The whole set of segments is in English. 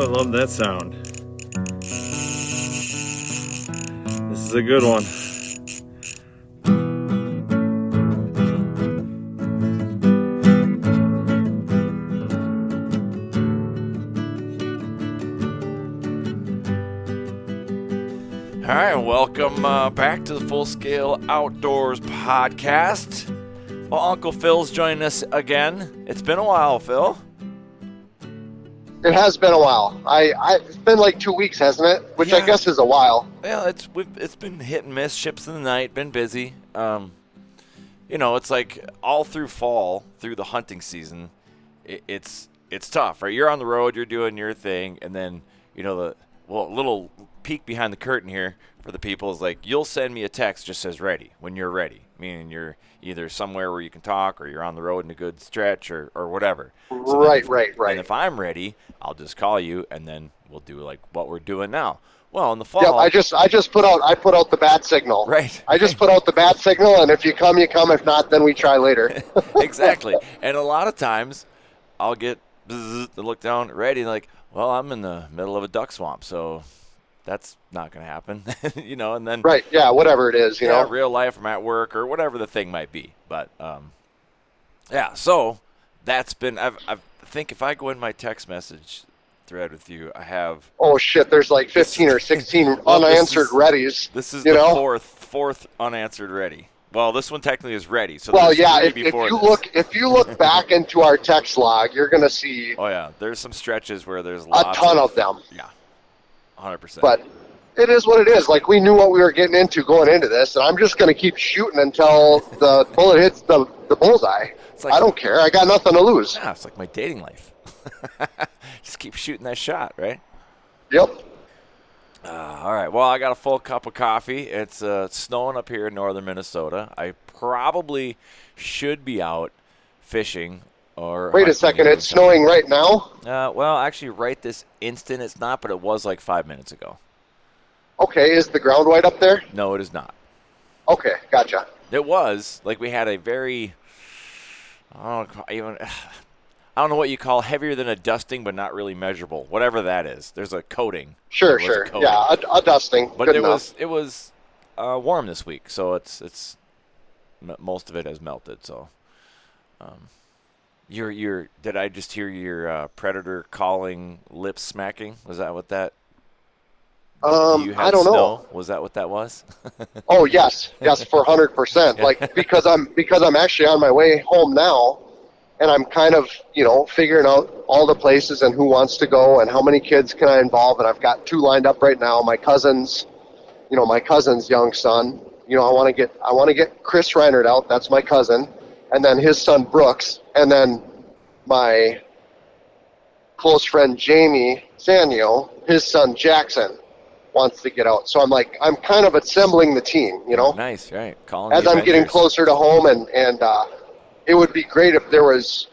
I love that sound. This is a good one. All right, welcome uh, back to the Full Scale Outdoors podcast. Well, Uncle Phil's joining us again. It's been a while, Phil. It has been a while. I, I it's been like two weeks, hasn't it? Which I guess is a while. Well, it's we've, it's been hit and miss. Ships in the night, been busy. Um, you know, it's like all through fall, through the hunting season, it, it's it's tough, right? You're on the road, you're doing your thing, and then you know the well, a little peek behind the curtain here for the people is like you'll send me a text just says ready when you're ready, meaning you're either somewhere where you can talk or you're on the road in a good stretch or or whatever. So Right, if- right, right. And if I'm ready, I'll just call you, and then we'll do like what we're doing now. Well, in the fall, Yep, I just I just put out I put out the bat signal. Right. I just put out the bat signal, and if you come, you come. If not, then we try later. exactly. And a lot of times, I'll get bzzz, look down, ready, like, well, I'm in the middle of a duck swamp, so that's not going to happen, you know. And then, right? Yeah, whatever it is, you yeah, know. real life, I'm at work or whatever the thing might be. But um, yeah, so that's been. I've, I've, I think if I go in my text message thread with you, I have Oh shit! There's like 15 or 16 Well, this unanswered readies. this is the know. fourth fourth unanswered ready. Well, this one technically is ready. So Well, yeah. If, if you this. look if you look back into our text log, you're gonna see Oh yeah, there's some stretches where there's a ton of them. Yeah, hundred percent. But it is what it is. Like we knew what we were getting into going into this, and I'm just gonna keep shooting until the bullet hits the the bullseye. It's like- I don't care. I got nothing to lose. yeah, it's like my dating life. Just keep shooting that shot, right? Yep. Uh, all right. Well, I got a full cup of coffee. It's uh, snowing up here in northern Minnesota. I probably should be out fishing or. Wait a second. It's snowing right now. Uh, well, actually, right this instant, it's not, but it was like five minutes ago. Okay. Is the ground white up there? No, it is not. Okay. Gotcha. It was like we had a very, I don't know, even, I don't know what you call heavier than a dusting, but not really measurable. Whatever that is, there's a coating. Sure. Sure. coating. Yeah. A, a dusting. But Good it enough. was it was uh, warm this week, so it's it's most of it has melted. So, um, your your did I just hear your uh, predator calling, lips smacking? Was that what that? Do Um. you have I don't snow? know. Was that what that was? Oh yes. Yes. For hundred percent. Like because I'm because I'm actually on my way home now, and I'm kind of, you know, figuring out all the places and who wants to go and how many kids can I involve. And I've got two lined up right now. My cousin's, you know, my cousin's young son. You know, I want to get I want to get Chris Reinert out. That's my cousin, and then his son Brooks, and then my close friend Jamie Sanyo, his son Jackson wants to get out. So I'm like, I'm kind of assembling the team, you know, Nice, right? Calling as I'm getting closer to home, and and uh, it would be great if there was,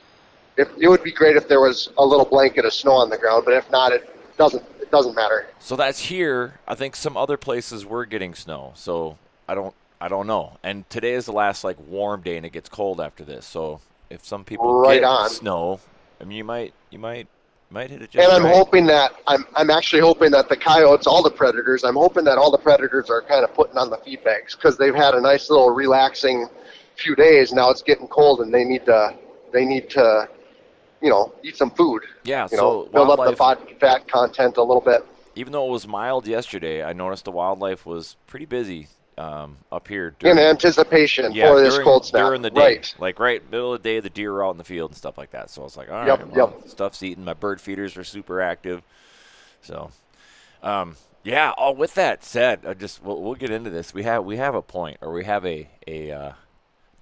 if it would be great if there was a little blanket of snow on the ground. But if not, it doesn't it doesn't matter. So that's here. I think some other places were getting snow. So I don't I don't know. And today is the last like warm day and it gets cold after this. So if some people Right get on. snow, I mean you might you might might hit it just And I'm right. hoping that I'm I'm actually hoping that the coyotes, all the predators, I'm hoping that all the predators are kind of putting on the feed bags because they've had a nice little relaxing few days. Now it's getting cold, and they need to they need to, you know, eat some food. Yeah, You so know, build up the fat, fat content a little bit. even though it was mild yesterday, I noticed the wildlife was pretty busy um, up here. In anticipation yeah, for this during, cold snap. during the day, Right. like right middle of the day, the deer are out in the field and stuff like that. So I was like, all right, Yep, well, yep. stuff's eating. My bird feeders are super active. So, um, yeah. Oh, with that said, I just we'll, we'll get into this. We have we have a point, or we have a a uh,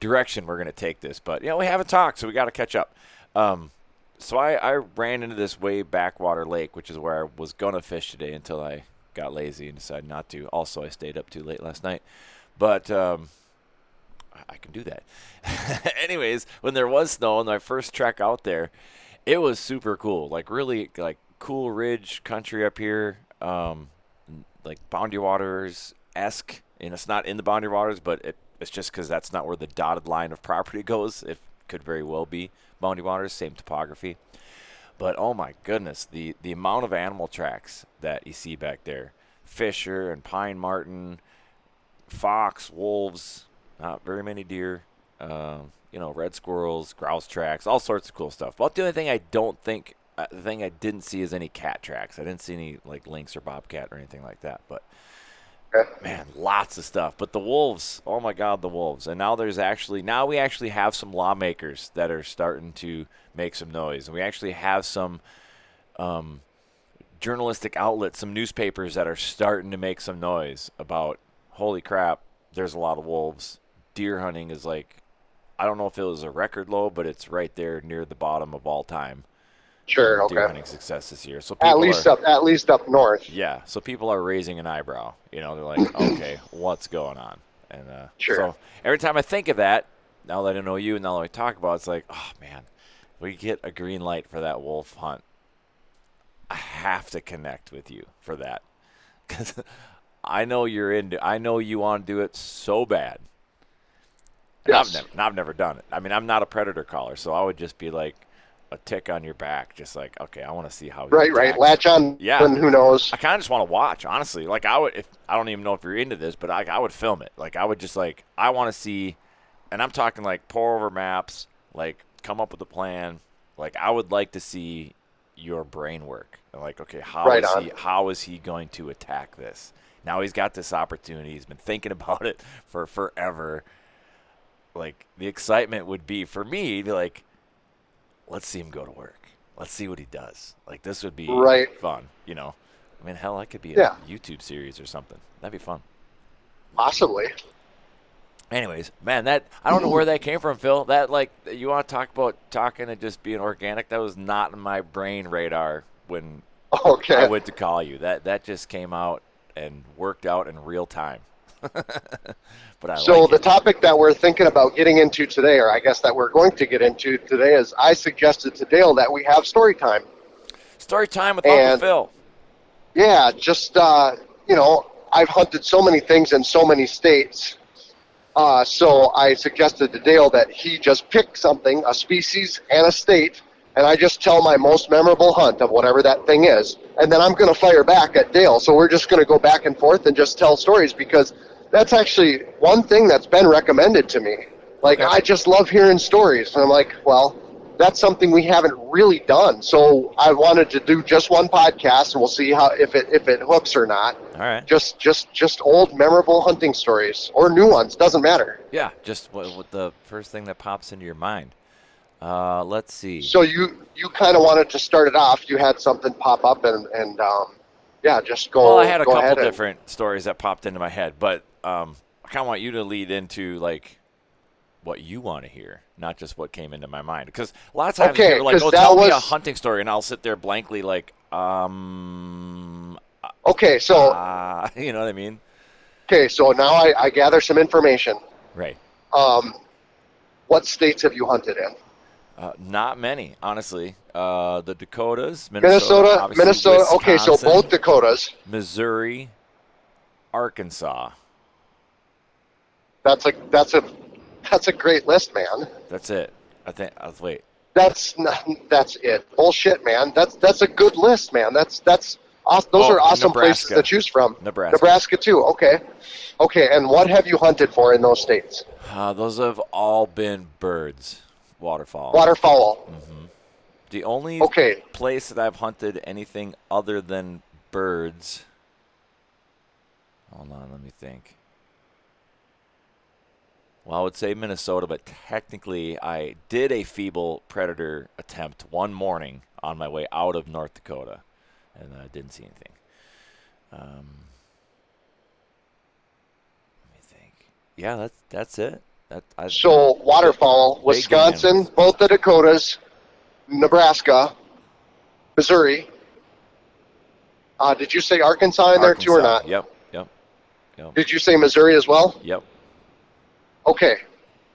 direction we're going to take this, but you know we haven't talked, so we got to catch up. Um, so I, I ran into this way backwater lake, which is where I was gonna fish today until I got lazy and decided not to. Also, I stayed up too late last night, but um, I- can do that. Anyways, when there was snow on my first trek out there, it was super cool. Like really, like cool ridge country up here, um, like Boundary Waters esque. And it's not in the Boundary Waters, but it, it's just because that's not where the dotted line of property goes. It could very well be Boundary Waters, same topography. But oh my goodness, the the amount of animal tracks that you see back there, Fisher and Pine Marten, fox, wolves, not very many deer, um, you know, red squirrels, grouse tracks, all sorts of cool stuff. But the only thing I don't think, uh, the thing I didn't see is any cat tracks. I didn't see any like lynx or bobcat or anything like that. But. Man, lots of stuff. But the wolves, oh my God, the wolves! And now there's actually now we actually have some lawmakers that are starting to make some noise, and we actually have some um, journalistic outlets, some newspapers that are starting to make some noise about holy crap, there's a lot of wolves. Deer hunting is like I don't know if it was a record low, but it's right there near the bottom of all time. Sure. Deer hunting success this year. So At least are, up at least up north. yeah, so people are raising an eyebrow. You know, they're like, okay, what's going on? And uh, Sure. so every time I think of that, now that I know you and now that we talk about it, it's like, oh man, we get a green light for that wolf hunt. I have to connect with you for that because I know you're into. I know you want to do it so bad. And I've Yes. never, and I've never done it. I mean, I'm not a predator caller, so I would just be like a tick on your back, just like, okay, I want to see how. Right. Right. Latch on. Yeah. And who knows? I kind of just want to watch, honestly. Like I would, if I don't even know if you're into this, but I, I would film it. Like I would just like I want to see, and I'm talking like pour over maps, like come up with a plan. Like I would like to see your brain work. And like, okay, how Right is he? How is he going to attack this? Now he's got this opportunity. He's been thinking about it for forever. Like the excitement would be for me, to like, let's see him go to work. Let's see what he does. Like this would be Right. fun, you know. I mean, hell, that could be a YouTube series or something. That'd be fun. Possibly. Anyways, man, that I don't know where that came from, Phil. That like you want to talk about talking and just being organic. That was not in my brain radar when Okay. I went to call you. That that just came out and worked out in real time. but I So like the it. topic that we're thinking about getting into today, or I guess that we're going to get into today, is I suggested to Dale that we have story time. story time with Uncle Phil. Yeah, just uh, you know, I've hunted so many things in so many states. Uh, so I suggested to Dale that he just pick something, a species and a state, and I just tell my most memorable hunt of whatever that thing is, and then I'm going to fire back at Dale. So we're just going to go back and forth and just tell stories because that's actually one thing that's been recommended to me. Like. I just love hearing stories, and I'm like, well, that's something we haven't really done. So I wanted to do just one podcast, and we'll see how if it if it hooks or not. All right. Just just just old memorable hunting stories or new ones doesn't matter. Yeah, just what, what the first thing that pops into your mind. Uh, let's see. So you you kind of wanted to start it off. You had something pop up and and um, yeah, just go. Well, I had a couple ahead and- different stories that popped into my head, but um, I kind of want you to lead into like what you want to hear, not just what came into my mind. Because a lot of times Okay, you're like, "Oh, tell me a hunting story," and I'll sit there blankly, like, um, Okay, so uh, you know what I mean? okay, so now I, I gather some information. Right. Um, what states have you hunted in? Uh, not many, honestly. Uh, the Dakotas, Minnesota, Minnesota, Minnesota. Okay, so both Dakotas. Missouri, Arkansas. That's a that's a that's a great list, man. That's it. I think. Wait. That's not, that's it. Bullshit, man. That's that's a good list, man. That's that's aw- those Oh, are awesome places to choose from. Nebraska. Nebraska too. Okay, okay. And what have you hunted for in those states? Uh, those have all been birds, waterfowl. Waterfowl. The only Okay. place that I've hunted anything other than birds. Hold on, let me think. Well, I would say Minnesota, but technically I did a feeble predator attempt one morning on my way out of North Dakota, and I didn't see anything. Um, let me think. Yeah, that's that's it. That I, So waterfowl, Wisconsin, both the Dakotas, Nebraska, Missouri. Uh, did you say Arkansas in there too or not? Yep, yep, yep, Did you say Missouri as well? yep. Okay,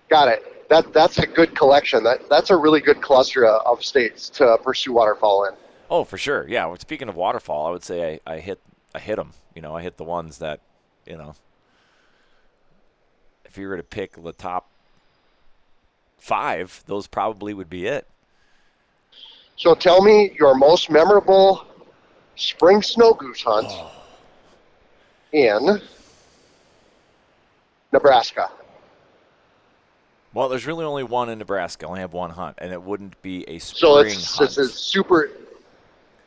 got it. That that's a good collection. That that's a really good cluster of, of states to pursue waterfowl in. Oh, for sure. Yeah. Well, speaking of waterfowl, I would say I, I hit I hit them. You know, I hit the ones that, you know, if you were to pick the top five, those probably would be it. So tell me your most memorable spring snow goose hunt oh. in Nebraska. Well, there's really only one in Nebraska. I only have one hunt, and it wouldn't be a spring So it's hunt. it's a super.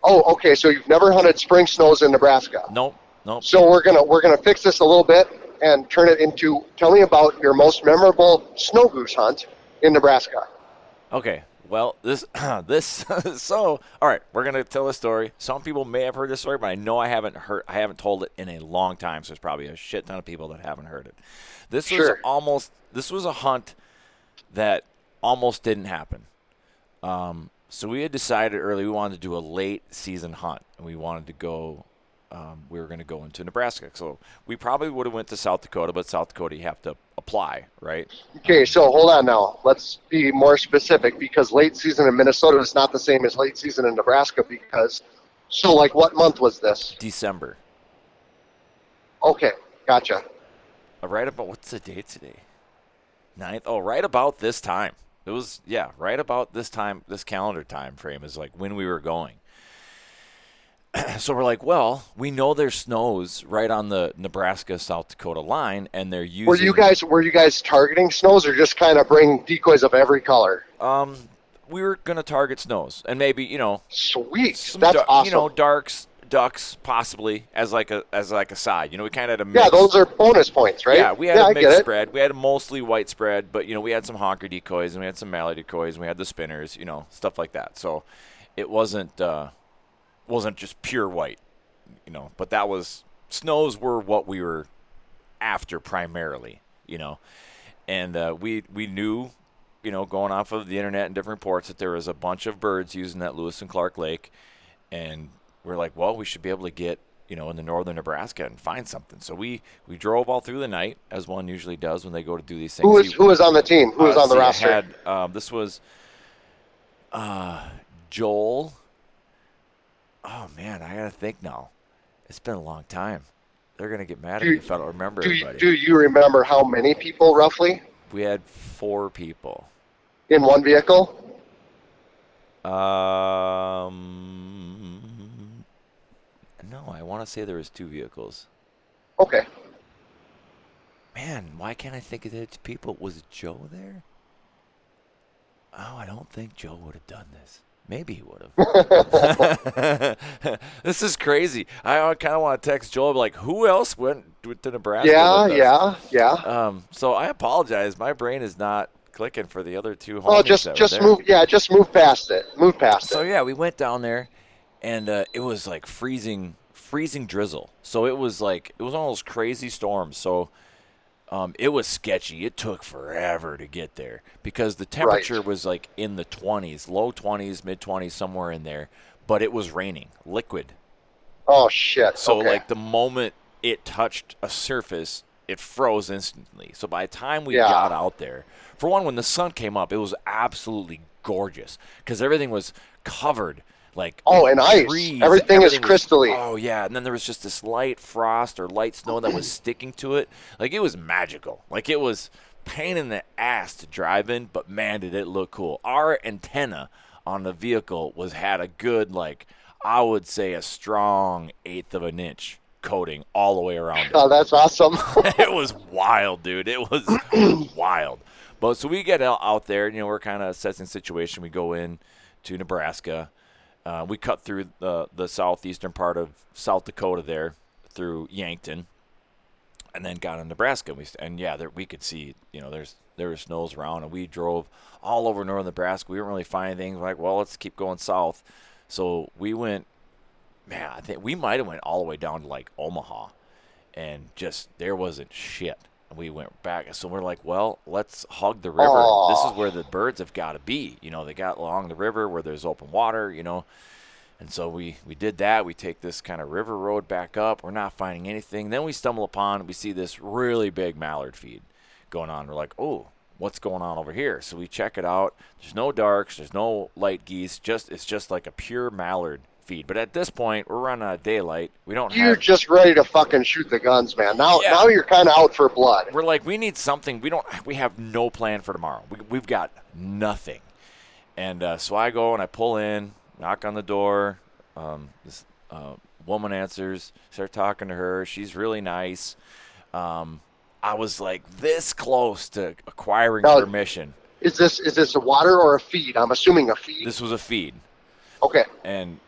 Oh, okay. So you've never hunted spring snows in Nebraska. nope, nope. So we're gonna we're gonna fix this a little bit and turn it into. Tell me about your most memorable snow goose hunt in Nebraska. Okay. Well, this this so all right. We're gonna tell a story. Some people may have heard this story, but I know I haven't heard. I haven't told it in a long time. So there's probably a shit ton of people that haven't heard it. This was almost. This was a hunt that almost didn't happen. Um, so we had decided early we wanted to do a late season hunt, and we wanted to go. Um, we were going to go into Nebraska, so we probably would have went to South Dakota, but South Dakota you have to apply, right? Okay, so hold on now. Let's be more specific because late season in Minnesota is not the same as late season in Nebraska because. So like, what month was this? December. Okay, gotcha. Uh, right about what's the date today? Ninth. Oh, right about this time. It was yeah, right about this time, this calendar time frame is like when we were going. so we're like, well, we know there's snows right on the Nebraska South Dakota line, and they're using. Were you guys were you guys targeting snows or just kind of bring decoys of every color? Um, we were gonna target snows, and maybe you know Sweet, that's du- awesome. you know darks, ducks, possibly as like a as like a side. You know, we kind of had a yeah, those are bonus points, right? Yeah, we had yeah, a mixed spread. We had a mostly white spread, but you know we had some honker decoys and we had some mallard decoys and we had the spinners, you know, stuff like that. So it wasn't uh, wasn't just pure white, you know. But that was snows were what we were after primarily, you know, and uh, we we knew, you know, going off of the internet and different reports that there was a bunch of birds using that Lewis and Clark Lake, and we're like, well, we should be able to get you know in the northern Nebraska and find something. So we we drove all through the night as one usually does when they go to do these things. Who was You- who was on the team? Who was uh, on the roster? Had, um, this was uh, Joel. Oh man, I gotta think now. It's been a long time. They're gonna get mad at Do- me if I don't remember do you, do you remember how many people roughly We had four people. in one vehicle? Um, no, I want to say there was two vehicles. Okay. Man, why can't I think of the people? Was Joe there? Oh, I don't think Joe would have done this. Maybe he would have. this is crazy. I kind of want to text Joel, like, who else went to Nebraska? Yeah, yeah, yeah. Um, so I apologize. My brain is not clicking for the other two. Oh, just just move. Yeah, just move past it. Move past So it. yeah, we went down there, and uh, it was like freezing, freezing drizzle. So it was like it was one of those crazy storms. So um, it was sketchy. It took forever to get there because the temperature was like in the 20s, low 20s, mid 20s, somewhere in there. But it was raining, liquid. Oh shit. So okay. like the moment it touched a surface, it froze instantly. So by the time we Yeah. got out there, for one, when the sun came up, it was absolutely gorgeous because everything was covered like Oh, and ice. trees, Everything is was- crystally. oh yeah, and then there was just this light frost or light snow that was sticking to it. Like it was magical. Like it was pain in the ass to drive in, but man, did it look cool. Our antenna on the vehicle was had a good like I would say a strong eighth of an inch coating all the way around it. Oh, that's awesome. it was wild, dude. It was wild. But so we get out, out there, you know, we're kind of assessing the situation. We go in to Nebraska. Uh, we cut through the the southeastern part of South Dakota there through Yankton, and then got in Nebraska. We and yeah, there, we could see, you know, there's there was snows around, and we drove all over northern Nebraska. We didn't really find anything. We're like, well, let's keep going south. So we went. Man, I think we might have went all the way down to like Omaha, and just there wasn't shit. And we went back, so we're like, well, let's hug the river. This is where the birds have got to be. You know, they got along the river where there's open water. You know, and so we, we did that. We take this kind of river road back up. We're not finding anything. Then we stumble upon, we see this really big mallard feed going on. We're like, oh, what's going on over here? So we check it out. There's no darks. There's no light geese. Just It's just like a pure mallard feed. But at this point, we're running out of daylight. We don't you're have. just ready to fucking shoot the guns, man. Now, Yeah. now you're kind of out for blood. We're like, we need something. We don't. We have no plan for tomorrow. We, we've got nothing. And uh, so I go and I pull in, knock on the door. Um, this uh, woman answers. Start talking to her. She's really nice. Um, I was like this close to acquiring Now- permission. Is this is this a water or a feed? I'm assuming a feed. This was a feed, okay. and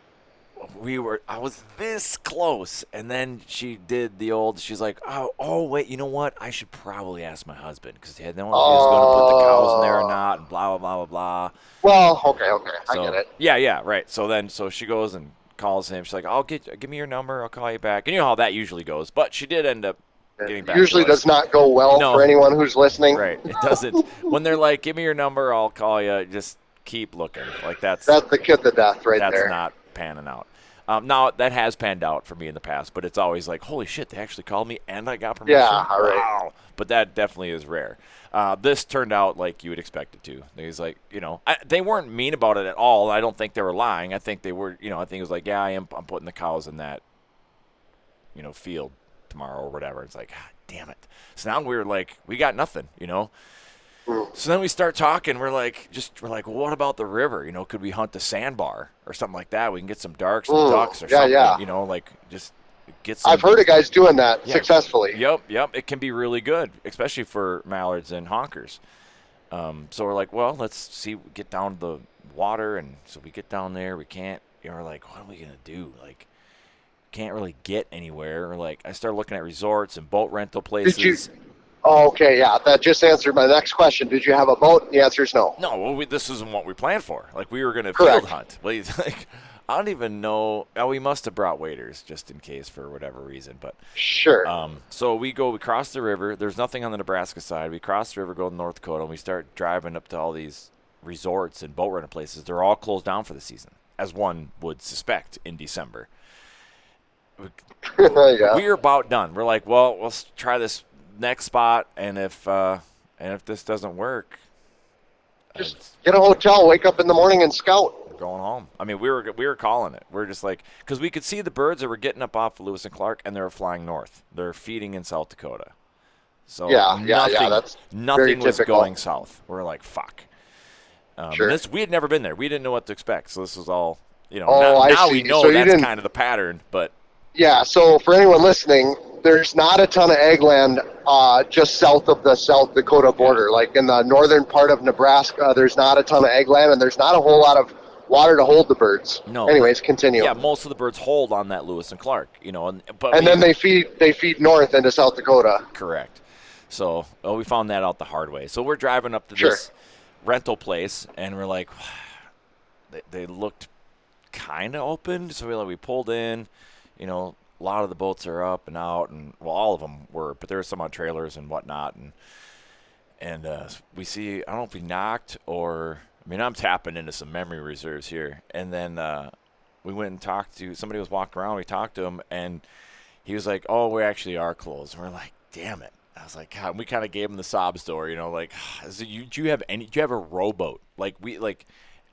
we were. I was this close, and then she did the old. She's like, "Oh, oh, wait. You know what? I should probably ask my husband because he had no idea if he was going to put the cows in there or not." And blah blah blah blah blah. Well, okay, okay. I get it. Yeah, yeah, right. So then, so she goes and calls him. She's like, "I'll get, give me your number. I'll call you back." And you know how that usually goes. But she did end up getting back. Usually does not go well No. for anyone who's listening. Right. It doesn't. when they're like, "Give me your number. I'll call you." Just keep looking. Like that's That's the kid to death right that's there. not panning out. Um, now that has panned out for me in the past, but it's always like, holy shit, they actually called me and I got permission. Yeah, all right. Wow. But that definitely is rare. Uh, this turned out like you would expect it to. He's like, you know, I, they weren't mean about it at all. I don't think they were lying. I think they were, you know, I think it was like, yeah, I am. I'm putting the cows in that, you know, field tomorrow or whatever. It's like, God damn it. So now we're like, we got nothing, you know. So then we start talking. We're like, just we're like, well, what about the river? You know, could we hunt the sandbar or something like that? We can get some darks and Mm, ducks or yeah, something. yeah. You know, like just get some. I've heard of guys doing that Yeah. successfully. Yep, yep. It can be really good, especially for mallards and honkers. Um, so we're like, well, let's see, get down to the water, and so we get down there. We can't. You know, we're like, what are we gonna do? Like, can't really get anywhere. Or like, I start looking at resorts and boat rental places. Did you? Okay, yeah. That just answered my next question. Did you have a boat? The answer is no. No, well, we, this isn't what we planned for. Like we were going to field hunt. Like, I don't even know. Oh, we must have brought waders just in case for whatever reason. But Sure. um, so we go, we cross the river. There's nothing on the Nebraska side. We cross the river, go to North Dakota, and we start driving up to all these resorts and boat rental places. They're all closed down for the season, as one would suspect in December. yeah. We are about done. We're like, well, let's try this next spot, and if uh, and if this doesn't work, Just get a hotel, wake up in the morning, and scout. going home. I mean, we were we were calling it. We're just like because we could see the birds that were getting up off of Lewis and Clark, and they were flying north. They're feeding in South Dakota. So Yeah, yeah, yeah, nothing, that's nothing was typical. going south. We're like, fuck. Um, Sure. This we had never been there. We didn't know what to expect. So this was all you know. Oh, now I now see. we know So that's kind of the pattern, but Yeah. So for anyone listening, there's not a ton of ag land uh, just south of the South Dakota border. Like in the northern part of Nebraska, there's not a ton of ag land, and there's not a whole lot of water to hold the birds. No. Anyways, continue. yeah, most of the birds hold on that Lewis and Clark. You know, and but and we- then they feed they feed north into South Dakota. Correct. So oh, we found that out the hard way. So we're driving up to Sure. this rental place, and we're like, they, they looked kind of open. So we like we pulled in, you know, a lot of the boats are up and out, and well, all of them were, but there were some on trailers and whatnot, and and uh, we see I don't know if we knocked or I mean I'm tapping into some memory reserves here, and then uh, we went and talked to somebody was walking around. We talked to him, and he was like, "Oh, we actually are closed." And we're like, "Damn it." I was like, God, we kind of gave him the sob story, you know, like, you, do you have any, do you have a rowboat? Like, we, like,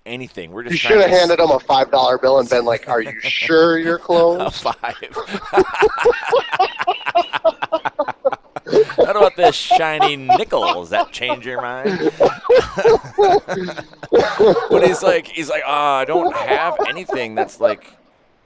anything. We're just You should have handed him a five dollar bill and been like, "Are you sure you're a closed?" five. What about this shiny nickel? Does that change your mind? but he's like, he's like, oh, I don't have anything that's like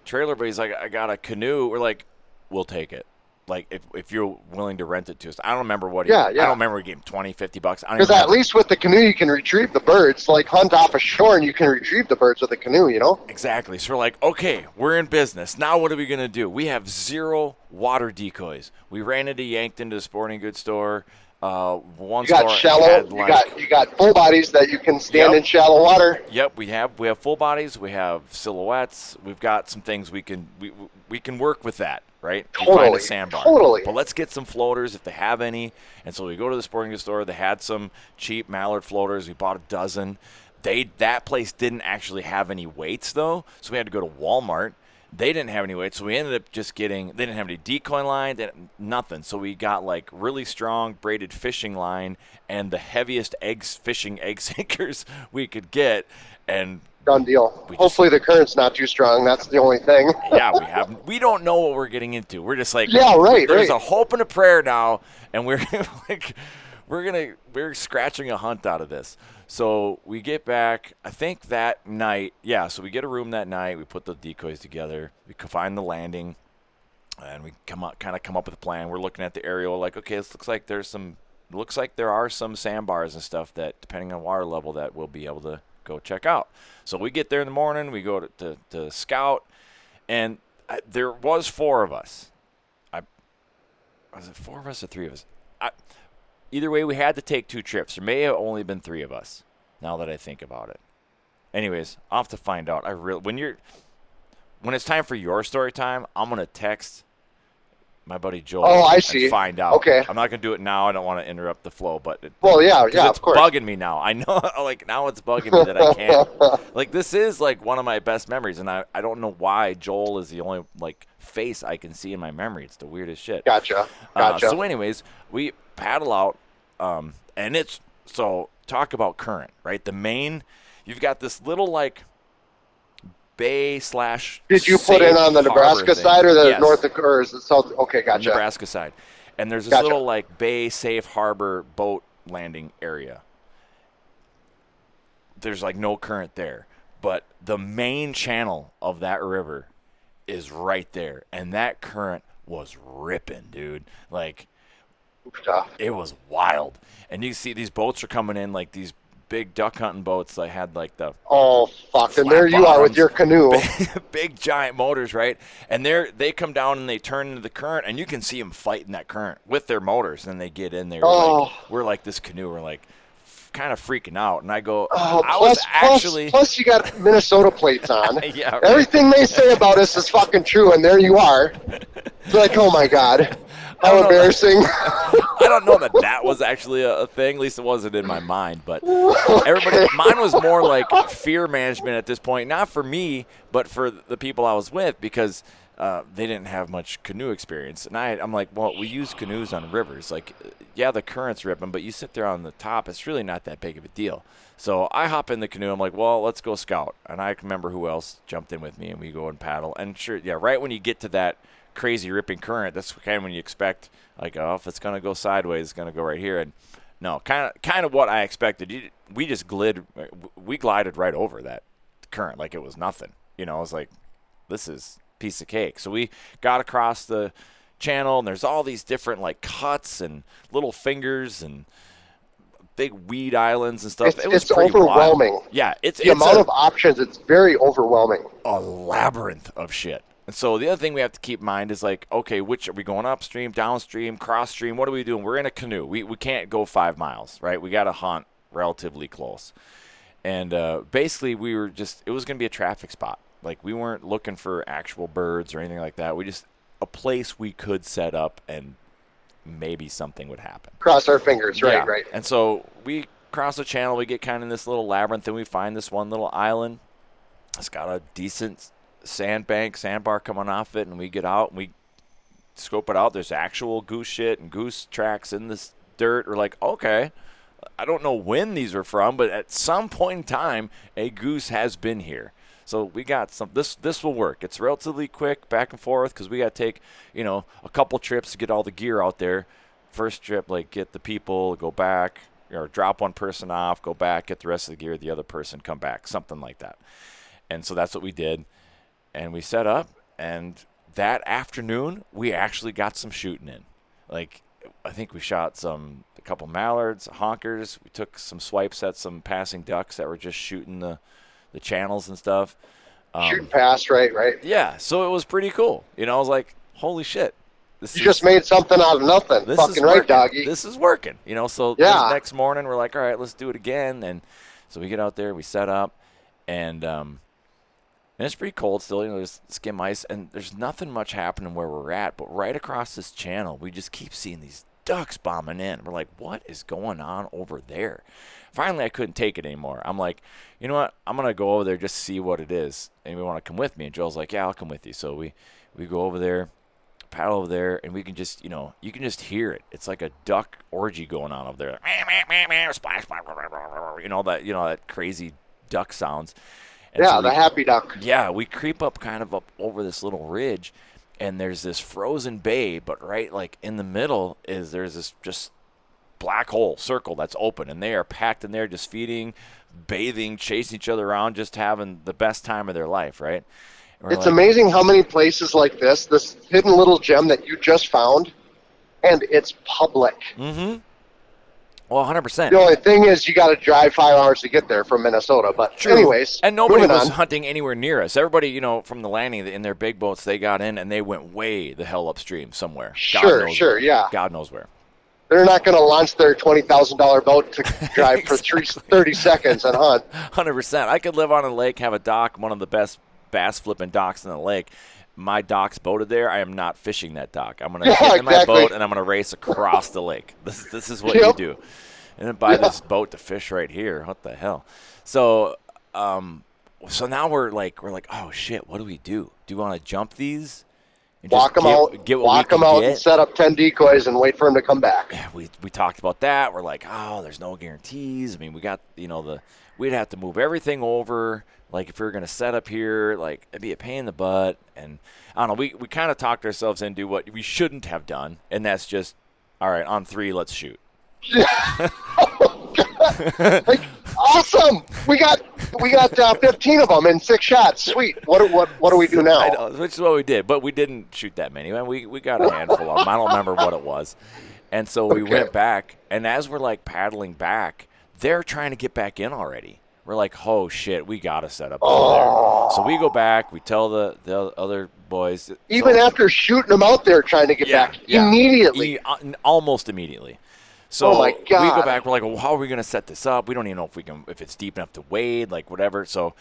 trailer, but he's like, I got a canoe. We're like, we'll take it. Like, if, if you're willing to rent it to us. I don't remember what he, Yeah, I don't remember we gave him 20, 50 bucks. Because at least with the canoe you can retrieve the birds. Like hunt off a shore and you can retrieve the birds with a canoe. You know. Exactly. So we're like, okay, we're in business. Now what are we going to do? We have zero water decoys. We ran into Yankton to the sporting goods store. Uh, one You got shallow. had you got you got full bodies that you can stand Yep. in shallow water. Yep, we have we have full bodies. We have silhouettes. We've got some things we can we we can work with that, right? We find a Totally, sandbar. totally. But let's get some floaters if they have any. And so we go to the sporting goods store. They had some cheap mallard floaters. We bought a dozen. They that place didn't actually have any weights though, so we had to go to Walmart. They didn't have any weight, so we ended up just getting. They didn't have any decoy line, nothing. So we got like really strong braided fishing line and the heaviest eggs fishing egg sinkers we could get, and Done deal. We just- Hopefully the current's not too strong. That's the only thing. yeah, we have. We don't know what we're getting into. We're just like, Yeah, right, There's right. a hope and a prayer now, and we're like, we're gonna we're scratching a hunt out of this. So we get back. I think that night, yeah. So we get a room that night. We put the decoys together. We find the landing, and we come up, kind of come up with a plan. We're looking at the aerial, like, okay, this looks like there's some, looks like there are some sandbars and stuff that, depending on water level, that we'll be able to go check out. So we get there in the morning. We go to, to, to scout, and I, there was four of us. I was it four of us or three of us? I, either way, we had to take two trips. There may have only been three of us. Now that I think about it. Anyways, I'll have to find out. I really when you're when it's time for your story time, I'm gonna text my buddy Joel. Oh, I and see. Find out. Okay. I'm not gonna do it now. I don't want to interrupt the flow, but it, Well, yeah, yeah, it's of course. bugging me now. I know, like now it's bugging me that I can't. like this is like one of my best memories, and I I don't know why Joel is the only like face I can see in my memory. It's the weirdest shit. Gotcha. Uh, Gotcha. so, anyways, we paddle out, um, and it's so talk about current, right? The main, you've got this little like bay slash. Did you put in on the Nebraska side or the Yes, North or is it South? Okay, gotcha. Nebraska side, and there's this Gotcha. little like bay safe harbor boat landing area. There's like no current there, but the main channel of that river is right there, and that current was ripping, dude. Like Stuff. it was wild. And you see these boats are coming in like these big duck hunting boats that had like the Oh fuck! And there you are with your canoe. big giant motors, right? And they're they come down and they turn into the current, and you can see them fighting that current with their motors. And they get in there. Oh. Like, we're like this canoe. We're like kind of freaking out. And I go, Oh, I plus, was actually. plus, plus you got Minnesota plates on. Yeah, right. Everything they say about us is fucking true, and there you are. It's like, oh my god, how embarrassing. I don't know that that was actually a, a thing. At least it wasn't in my mind. But everybody, mine was more like fear management at this point. Not for me, but for the people I was with because uh, they didn't have much canoe experience. And I, I'm like, well, we use canoes on rivers. Like, yeah, the current's ripping, but you sit there on the top. It's really not that big of a deal. So I hop in the canoe. I'm like, well, let's go scout. And I remember who else jumped in with me, and we go and paddle. And sure, yeah, right when you get to that crazy ripping current, that's kind of when you expect, like, oh, if it's gonna go sideways, it's gonna go right here. And no, kind of, kind of what I expected. We just glid, we glided right over that current like it was nothing. You know, I was like, this is piece of cake. So we got across the channel, and there's all these different like cuts and little fingers and big weed islands and stuff. It's, it was it's pretty wild. overwhelming. Yeah, it's The it's amount a, of options, it's very overwhelming. a labyrinth of shit. And so the other thing we have to keep in mind is like, okay, which are we going upstream, downstream, cross stream? What are we doing? We're in a canoe. We we can't go five miles, right? We got to hunt relatively close. And uh, basically, we were just, it was going to be a traffic spot. Like, we weren't looking for actual birds or anything like that. We just, a place we could set up and maybe something would happen. Cross our fingers, right, Yeah. right. And so we cross the channel, we get kind of in this little labyrinth, and we find this one little island. It's got a decent sandbank, sandbar coming off it, and we get out and we scope it out. There's actual goose shit and goose tracks in this dirt. We're like, okay. I don't know when these are from, but at some point in time, a goose has been here. So we got some. This this will work. It's relatively quick back and forth because we got to take you know a couple trips to get all the gear out there. First trip, like get the people, go back, or drop one person off, go back, get the rest of the gear, the other person come back, something like that. And so that's what we did, and we set up. And that afternoon, we actually got some shooting in. Like I think we shot some a couple mallards, honkers. We took some swipes at some passing ducks that were just shooting the the channels and stuff. Um, Shooting past, right, right. yeah, so it was pretty cool. You know, I was like, holy shit. This You just made something out of nothing. this Fucking is right, working. doggy. This is working. You know, so the Yeah. next morning we're like, all right, let's do it again. And so we get out there, we set up, and um, and it's pretty cold still. You know, there's skim ice, and there's nothing much happening where we're at. But right across this channel, we just keep seeing these ducks bombing in. We're like, what is going on over there? Finally, I couldn't take it anymore. I'm like, you know what? I'm gonna go over there just see what it is. And we want to come with me. And Joel's like, yeah, I'll come with you. So we we go over there paddle over there and we can just you know you can just hear it it's like a duck orgy going on over there you know that you know that crazy duck sounds And yeah, so the happy duck. yeah, we creep up kind of up over this little ridge, and there's this frozen bay, but right like in the middle is there's this just black hole circle that's open, and they are packed in there, just feeding, bathing, chasing each other around, just having the best time of their life, right? It's like, amazing how many places like this, this hidden little gem that you just found, and it's public. Mm-hmm. Well, 100%. The only thing is, you got to drive five hours to get there from Minnesota. But True. anyways, and nobody was on. hunting anywhere near us. Everybody, you know, from the landing in their big boats, they got in and they went way the hell upstream somewhere. Sure, sure, where. yeah. God knows where. They're not going to launch their twenty thousand dollar boat to drive for three, 30 seconds and hunt. Hundred percent. I could live on a lake, have a dock, one of the best bass flipping docks in the lake. My dock's boated there. I am not fishing that dock. I'm gonna Yeah, get in my exactly. boat and I'm gonna race across the lake. This this is what Yep. you do. And then buy this boat to fish right here. What the hell? So um so now we're like we're like, oh shit, what do we do? Do we want to jump these? And Walk them get- out, Get what walk them out, get? and set up ten decoys and wait for them to come back. yeah, we we talked about that. We're like, oh, there's no guarantees. I mean, we got you know the we'd have to move everything over. Like if we were gonna set up here, like it'd be a pain in the butt. And I don't know. We we kind of talked ourselves into what we shouldn't have done, and that's just all right. On three, let's shoot. Like, awesome! We got we got uh, fifteen of them in six shots. Sweet. What do- what what do we do now? I know, which is what we did, but we didn't shoot that many. Man, we we got a handful of them. I don't remember what it was. And so we Okay. went back, and as we're like paddling back, they're trying to get back in already. We're like, oh shit, we gotta set up over there. So we go back. We tell the the other boys. Even so, after shooting them out there trying to get Yeah, back yeah. immediately. E- uh, almost immediately. So Oh my we go back. We're like, well, how are we going to set this up? We don't even know if we can, if it's deep enough to wade, like whatever. So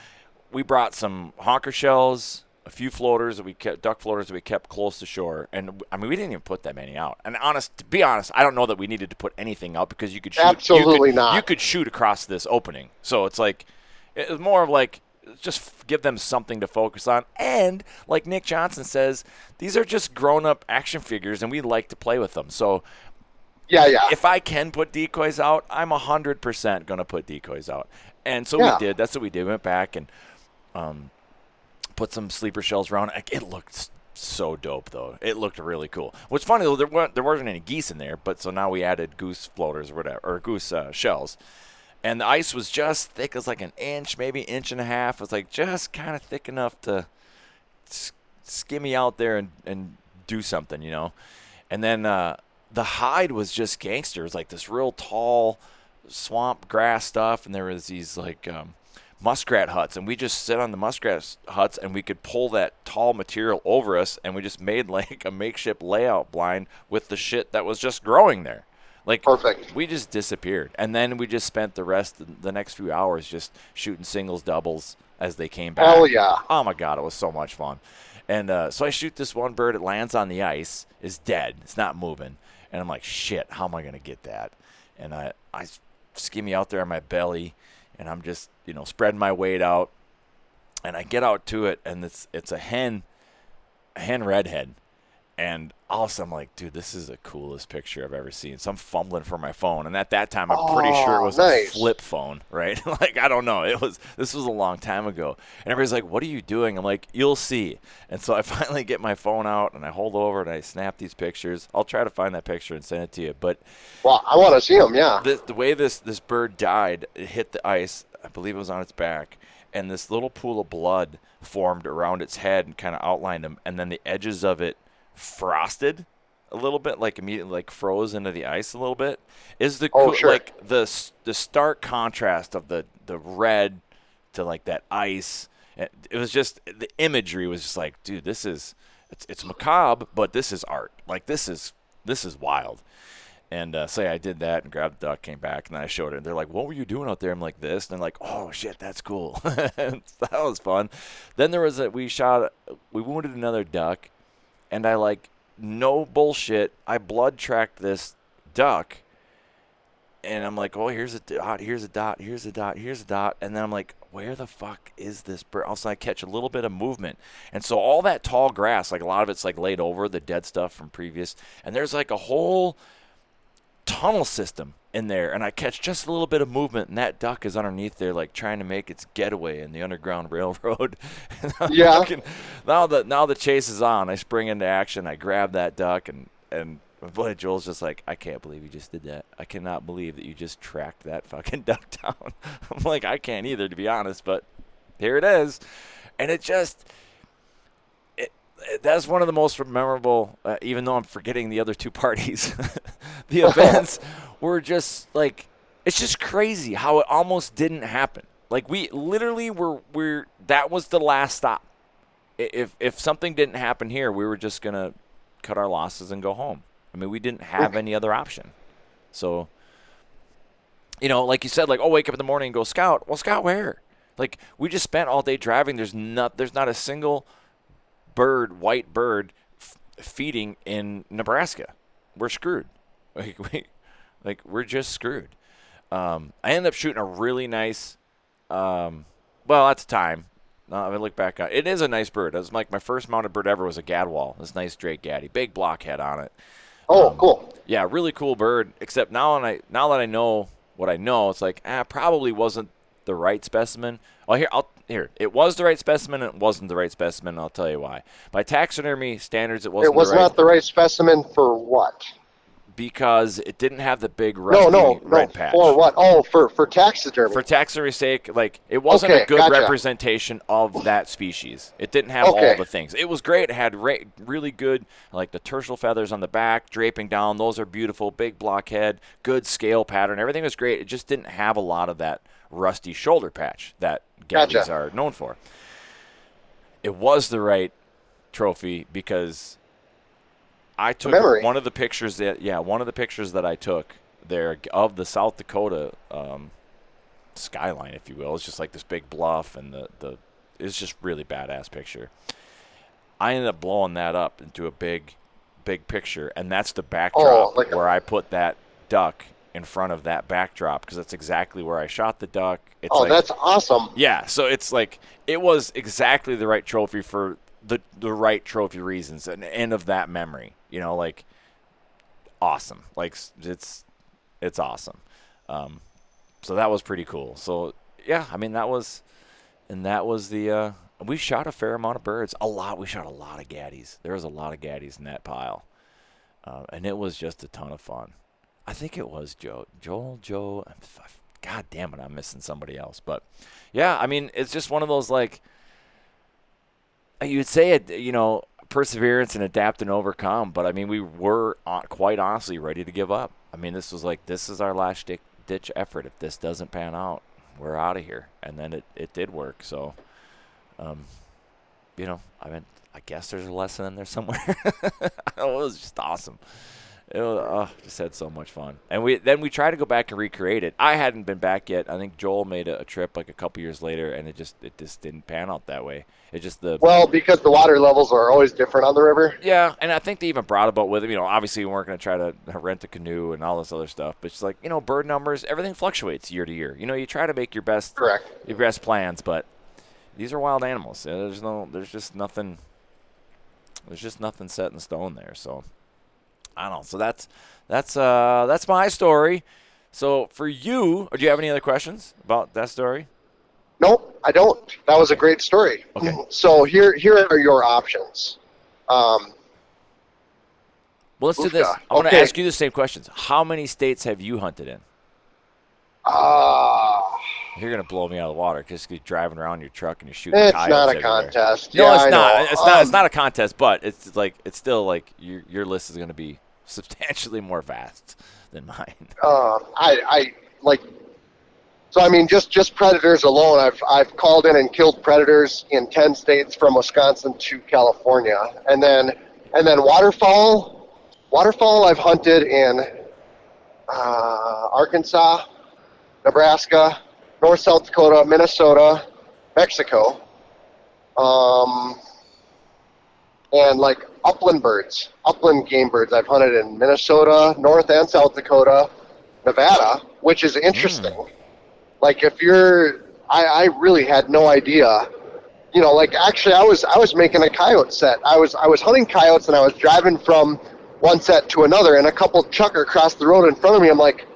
we brought some honker shells, a few floaters that we kept, duck floaters that we kept close to shore, and I mean, we didn't even put that many out. And honest, to be honest, I don't know that we needed to put anything out because you could shoot. you Absolutely could- not. You could shoot across this opening. So it's like, it was more of like. Just give them something to focus on. And like Nick Johnson says, these are just grown up action figures and we like to play with them. So Yeah, yeah. if I can put decoys out, I'm hundred percent gonna put decoys out. And so Yeah. we did. That's what we did. We went back and um, put some sleeper shells around. It looked so dope, though. It looked really cool. What's funny though, there weren't there wasn't any geese in there, but so now we added goose floaters or whatever, or goose uh, shells. And the ice was just thick as like an inch, maybe inch and a half. It was like just kind of thick enough to s- skimmy out there and, and do something, you know. And then uh, the hide was just gangster. It was like this real tall swamp grass stuff, and there was these like um, muskrat huts, and we just sit on the muskrat huts, and we could pull that tall material over us, and we just made like a makeshift layout blind with the shit that was just growing there. Like Perfect. we just disappeared, and then we just spent the rest the next few hours just shooting singles, doubles as they came back. Hell yeah. Oh my god, it was so much fun. And uh, so I shoot this one bird. It lands on the ice, is dead. It's not moving, and I'm like, shit, how am I gonna get that? And I I skimmy out there on my belly, and I'm just you know spreading my weight out, and I get out to it, and it's it's a hen, a hen redhead, and all of a sudden I'm like, dude, this is the coolest picture I've ever seen. So I'm fumbling for my phone, and at that time I'm pretty sure it Oh, was nice. a flip phone, right? like I don't know, it was this was a long time ago, and everybody's like, what are you doing? I'm like, you'll see. And so I finally get my phone out and I hold over and I snap these pictures. I'll try to find that picture and send it to you, but Well, I want to see them. Yeah. the, the way this this bird died, it hit the ice. I believe it was on its back, and this little pool of blood formed around its head and kind of outlined him, and then the edges of it frosted a little bit, like immediately like froze into the ice a little bit. Is the Oh, sure. like the the stark contrast of the the red to like that ice. It, it was just the imagery was just like, dude, this is it's it's macabre, but this is art. Like this is this is wild. And uh, so yeah, I did that and grabbed the duck, came back, and then I showed it. And they're like, "What were you doing out there?" I'm like, "This." And they're like, "Oh shit, that's cool." that was fun. Then there was a we shot, we wounded another duck, and I like no bullshit. I blood tracked this duck, and I'm like, "Oh, here's a dot, here's a dot, here's a dot, here's a dot," and then I'm like, "Where the fuck is this bird?" Also, I catch a little bit of movement, and so all that tall grass, like a lot of it's like laid over the dead stuff from previous, and there's like a whole tunnel system in there and I catch just a little bit of movement and that duck is underneath there like trying to make its getaway in the underground railroad. Yeah. looking- now the now the chase is on. I spring into action. I grab that duck and and my boy Joel's just like, I can't believe you just did that. I cannot believe that you just tracked that fucking duck down. I'm like, I can't either, to be honest, but here it is. And it just it, that's one of the most memorable, uh, even though I'm forgetting the other two parties. The events were just like, it's just crazy how it almost didn't happen. Like we literally were, we're that was the last stop. If if something didn't happen here, we were just gonna cut our losses and go home. I mean, we didn't have any other option. So, you know, like you said, like oh, wake up in the morning and go scout. Well, scout where? Like we just spent all day driving. There's not there's not a single bird, white bird, f- feeding in Nebraska. We're screwed. Like we, like we're just screwed. Um, I ended up shooting a really nice. Um, well, at the time, uh, I look back on it is a nice bird. It was like my first mounted bird ever was a gadwall. This nice Drake gaddy, big blockhead on it. Oh, cool. Yeah, really cool bird. Except now, and I now that I know what I know, it's like ah, probably wasn't the right specimen. Oh, here I'll here. It was the right specimen. and It wasn't the right specimen. and I'll tell you why. By taxidermy standards, it wasn't. It was the right, not the right specimen for what? Because it didn't have the big rusty No, no, no. red patch. For what? Oh, for for taxidermy. For taxidermy sake, like it wasn't Okay, a good gotcha. representation of that species. It didn't have all the things. It was great. It had ra- really good, like the tertial feathers on the back, draping down. Those are beautiful. Big blockhead, good scale pattern. Everything was great. It just didn't have a lot of that rusty shoulder patch that gaddies Gotcha. are known for. It was the right trophy because I took memory. one of the pictures that yeah one of the pictures that I took there of the South Dakota um, skyline, if you will. It's just like this big bluff, and the the it's just really badass picture. I ended up blowing that up into a big, big picture, and that's the backdrop like where I put that duck in front of that backdrop because that's exactly where I shot the duck. It's oh, like, that's awesome. yeah, so it's like it was exactly the right trophy for the the right trophy reasons and end of that memory. You know, like awesome. Like it's it's awesome. Um, so that was pretty cool. So yeah, I mean that was and that was the uh, we shot a fair amount of birds. A lot. We shot a lot of gaddies. There was a lot of gaddies in that pile, uh, and it was just a ton of fun. I think it was Joe, Joel, Joe. God damn it, I'm missing somebody else. But yeah, I mean, it's just one of those like you'd say it, you know, perseverance and adapt and overcome. But I mean, we were uh, quite honestly ready to give up. I mean, this was like this is our last ditch, ditch effort. If this doesn't pan out, we're out of here. And then it, it did work. So, um, you know, I mean, I guess there's a lesson in there somewhere. it was just awesome. It was, oh, just had so much fun. And we then we tried to go back and recreate it. I hadn't been back yet. I think Joel made a, a trip like a couple years later, and it just it just didn't pan out that way. It just the Well, because the water levels are always different on the river. yeah, and I think they even brought a boat with them. You know, obviously we weren't going to try to rent a canoe and all this other stuff, but it's like you know, bird numbers, everything fluctuates year to year. You know, you try to make your best Correct. your best plans, but these are wild animals. There's no, there's just nothing, there's just nothing set in stone there. So I don't know. So that's that's uh that's my story. So for you, or do you have any other questions about that story? Nope, I don't. That was a great story. Okay. So here, here are your options. Um, Well, let's do this. I want to Okay. ask you the same questions. How many states have you hunted in? Uh, You're gonna blow me out of the water because you're driving around your truck and you're shooting. it's not a everywhere. contest. No, Yeah, it's I not. know. It's not. It's Um, not a contest, but it's like it's still like your your list is gonna be substantially more vast than mine. um, I, I like. So I mean, just just predators alone, I've I've called in and killed predators in ten states from Wisconsin to California, and then and then waterfowl. Waterfowl I've hunted in uh, Arkansas, Nebraska, North South Dakota, Minnesota, Mexico, um, and like upland birds, upland game birds. I've hunted in Minnesota, North and South Dakota, Nevada, which is interesting. Like if you're, I, I really had no idea. You know, like actually, I was I was making a coyote set. I was I was hunting coyotes, and I was driving from one set to another, and a couple chukar crossed the road in front of me. I'm like,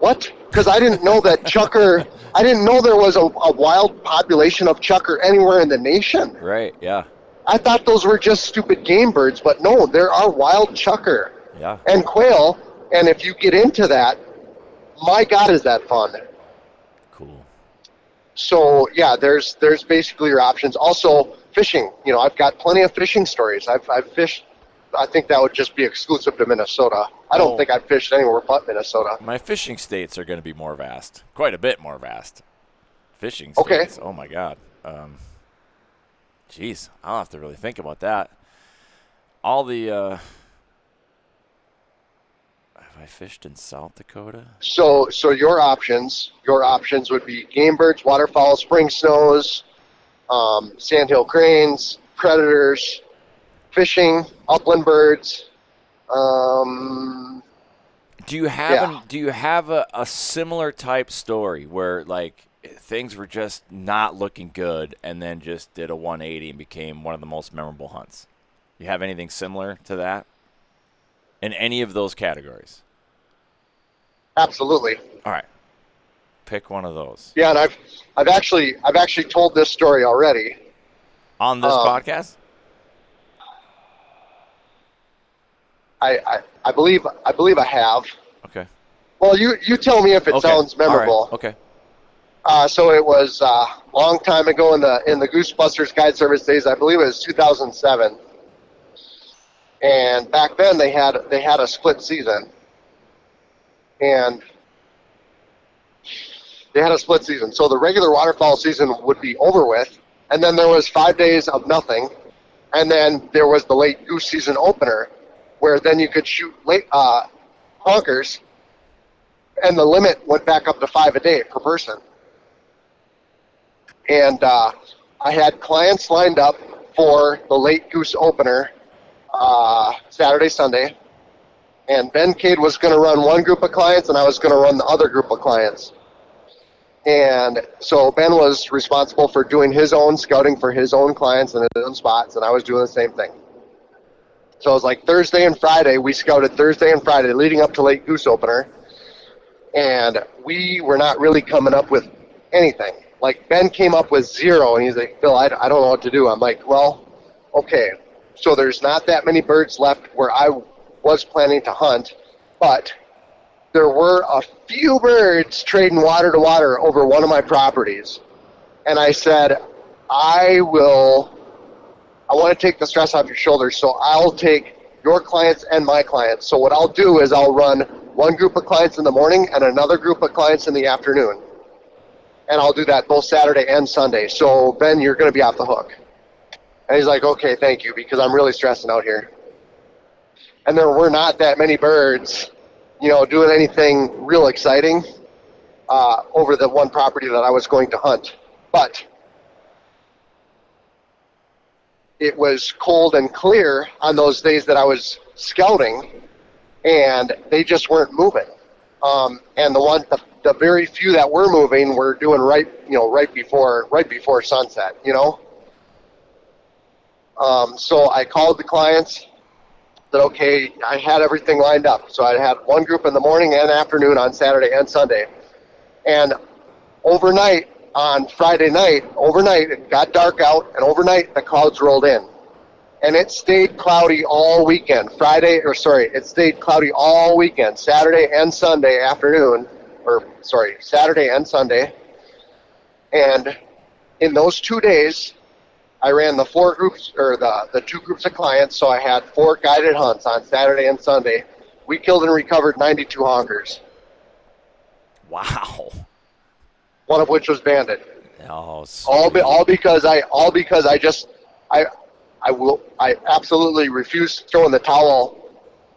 what? Because I didn't know that chukar. I didn't know there was a, a wild population of chukar anywhere in the nation. Right? Yeah. I thought those were just stupid game birds, but no, there are wild chukar Yeah. and quail. And if you get into that, my God, is that fun! Cool. So yeah, there's there's basically your options. Also, fishing. You know, I've got plenty of fishing stories. I've I've fished. I think that would just be exclusive to Minnesota. I don't Oh. think I've fished anywhere but Minnesota. My fishing states are going to be more vast, quite a bit more vast. Fishing states. Okay. Oh my God. Um, jeez, I'll have to really think about that. All the. Uh, have I fished in South Dakota? So so your options your options would be game birds, waterfowl, spring snows, um, sandhill cranes, predators, fishing, upland birds. Um, Do you have Yeah. an, do you have a, a similar type story where like things were just not looking good and then just did a 180 and became one of the most memorable hunts? You have anything similar to that? In any of those categories? absolutely. All right. Pick one of those. Yeah, and I've I've actually I've actually told this story already. On this Um, podcast? I, I I believe I believe I have. Okay. Well, you you tell me if it okay. sounds All right. memorable. Okay. Uh, so it was a uh, long time ago in the in the Goosebusters Guide Service days. I believe it was 2007. And back then they had they had a split season, and they had a split season. So the regular waterfowl season would be over with, and then there was five days of nothing, and then there was the late goose season opener, where then you could shoot late uh, honkers, and the limit went back up to five a day per person and uh, I had clients lined up for the late goose opener uh, Saturday, Sunday, and Ben Cade was going to run one group of clients, and I was going to run the other group of clients. And so Ben was responsible for doing his own scouting for his own clients and his own spots, and I was doing the same thing. So it was like Thursday and Friday. We scouted Thursday and Friday leading up to late goose opener, and we were not really coming up with anything like Ben came up with zero, and he's like, Phil, I, I don't know what to do. I'm like, well, okay. So there's not that many birds left where I was planning to hunt, but there were a few birds trading water to water over one of my properties. And I said, I will, I want to take the stress off your shoulders, so I'll take your clients and my clients. So what I'll do is I'll run one group of clients in the morning and another group of clients in the afternoon and I'll do that both Saturday and Sunday. So Ben, you're going to be off the hook. And he's like, okay, thank you, because I'm really stressing out here. and there were not that many birds, you know, doing anything real exciting uh, over the one property that I was going to hunt. But it was cold and clear on those days that I was scouting, and they just weren't moving. Um, and the one, the, the very few that were moving were doing right, you know, right before, right before sunset. You know. Um, so I called the clients. Said, okay, I had everything lined up. So I had one group in the morning and afternoon on Saturday and Sunday, and overnight on Friday night, overnight it got dark out, and overnight the clouds rolled in, and it stayed cloudy all weekend. Friday, or sorry, it stayed cloudy all weekend, Saturday and Sunday afternoon, or sorry, Saturday and Sunday, and in those two days, I ran the four groups or the the two groups of clients, so I had four guided hunts on Saturday and Sunday. We killed and recovered 92 honkers, Wow. One of which was banded. Oh, all be, all because I all because I just I I will I absolutely refuse throwing the towel.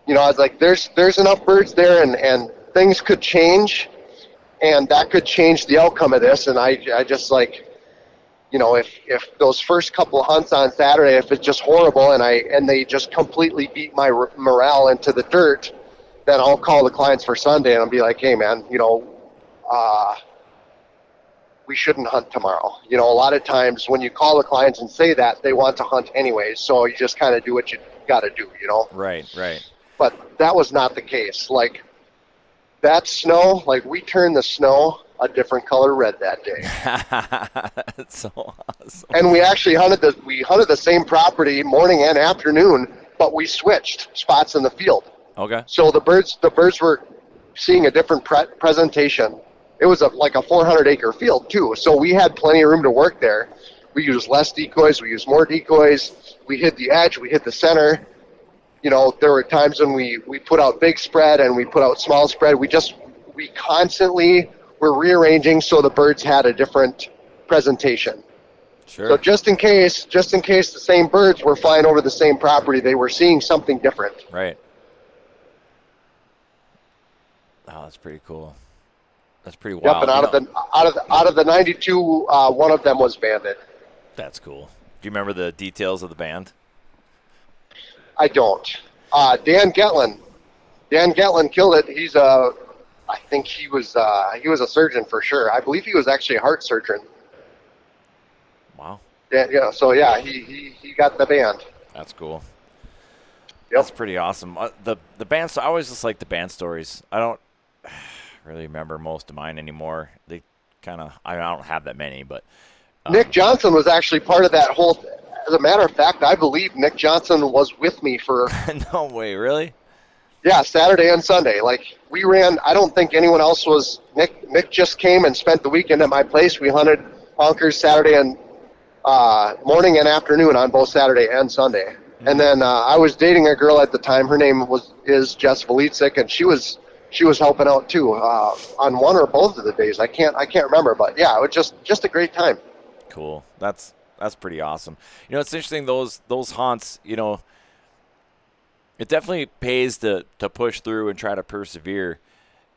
You know, I was like, there's there's enough birds there, and and things could change, and that could change the outcome of this. And I I just like, you know, if if those first couple of hunts on Saturday, if it's just horrible, and I and they just completely beat my r- morale into the dirt, then I'll call the clients for Sunday and I'll be like, hey man, you know. Uh, we shouldn't hunt tomorrow. You know, a lot of times when you call the clients and say that, they want to hunt anyways. So you just kind of do what you got to do, you know. Right, right. But that was not the case. Like that snow, like we turned the snow a different color red that day. That's so awesome. and we actually hunted the we hunted the same property morning and afternoon, but we switched spots in the field. Okay. So the birds the birds were seeing a different pre- presentation. It was a, like a 400 acre field too, so we had plenty of room to work there. We used less decoys, we used more decoys. We hit the edge, we hit the center. You know, there were times when we we put out big spread and we put out small spread. We just we constantly were rearranging so the birds had a different presentation. Sure. So just in case, just in case the same birds were flying over the same property, they were seeing something different. Right. Oh, that's pretty cool. That's pretty Yep, wild. and out of the out of the, out of the 92, uh, one of them was banded. That's cool. Do you remember the details of the band? I don't. Uh, Dan Getlin, Dan Getlin killed it. He's a, I think he was uh, he was a surgeon for sure. I believe he was actually a heart surgeon. Wow, Yeah, yeah. So yeah, he, he, he got the band. that's cool. Yep. That's pretty awesome. Uh, the the band. I always just like the band stories. I don't really remember most of mine anymore. They kind of. I don't have that many, but um, Nick Johnson was actually part of that whole. As a matter of fact, I believe Nick Johnson was with me for no way, really. Yeah, Saturday and Sunday. Like we ran. I don't think anyone else was. Nick. Nick just came and spent the weekend at my place. We hunted honkers Saturday and uh, morning and afternoon on both Saturday and Sunday. And then uh, I was dating a girl at the time. Her name was is Jess Velitzik, and she was she was helping out too uh, on one or both of the days. I can't I can't remember, but yeah, it was just just a great time. Cool. That's that's pretty awesome. You know, it's interesting those those haunts. You know, it definitely pays to to push through and try to persevere,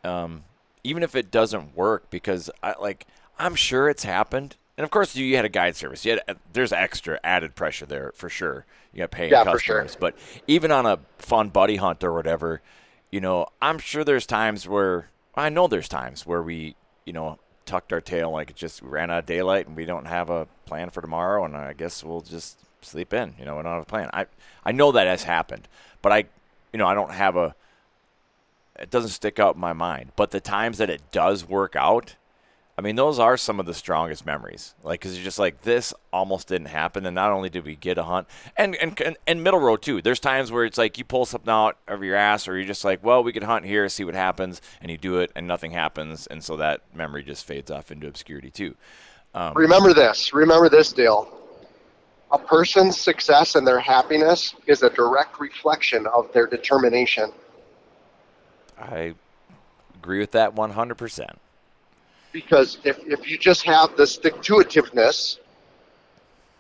um, even if it doesn't work. Because I like I'm sure it's happened, and of course you, you had a guide service. You had there's extra added pressure there for sure. You got paying Yeah, for sure. customers, but even on a fun buddy hunt or whatever, you know, I'm sure there's times where I know there's times where we, you know, tucked our tail like it just ran out of daylight and we don't have a plan for tomorrow and I guess we'll just sleep in. You know, we don't have a plan. I I know that has happened, but I, you know, I don't have a. It doesn't stick out in my mind. But the times that it does work out, I mean, those are some of the strongest memories. Like, because you're just like, this almost didn't happen, and not only did we get a hunt, and and and, middle row too. There's times where it's like you pull something out of your ass, or you're just like, well, we could hunt here, see what happens, and you do it, and nothing happens, and so that memory just fades off into obscurity too. Um, Remember this. Remember this, Dale. A person's success and their happiness is a direct reflection of their determination. I agree with that 100%. Because if, if you just have the stick to itiveness,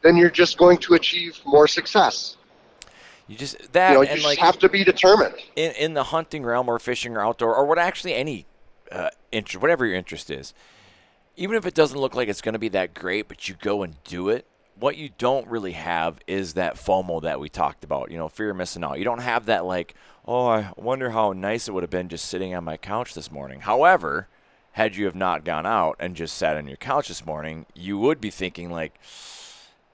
then you're just going to achieve more success. You just that You know, you just like have to be determined. in, in the hunting realm or fishing or outdoor or what actually any uh, interest, whatever your interest is, even if it doesn't look like it's going to be that great, but you go and do it, what you don't really have is that FOMO that we talked about, you know, fear of missing out. You don't have that, like, oh, I wonder how nice it would have been just sitting on my couch this morning. However, had you have not gone out and just sat on your couch this morning, you would be thinking, like,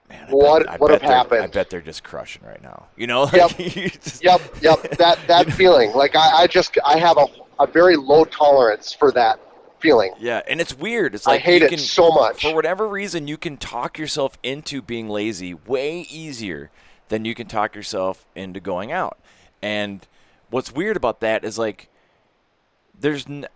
man, I What bet, I would bet have they're- I bet they're just crushing right now. You know? Yep. You just- Yep, yep. That that feeling. Like I, I just I have a, a very low tolerance for that feeling. Yeah, and it's weird. It's like I hate you it so much. For whatever reason, you can talk yourself into being lazy way easier than you can talk yourself into going out. And what's weird about that is like there's n-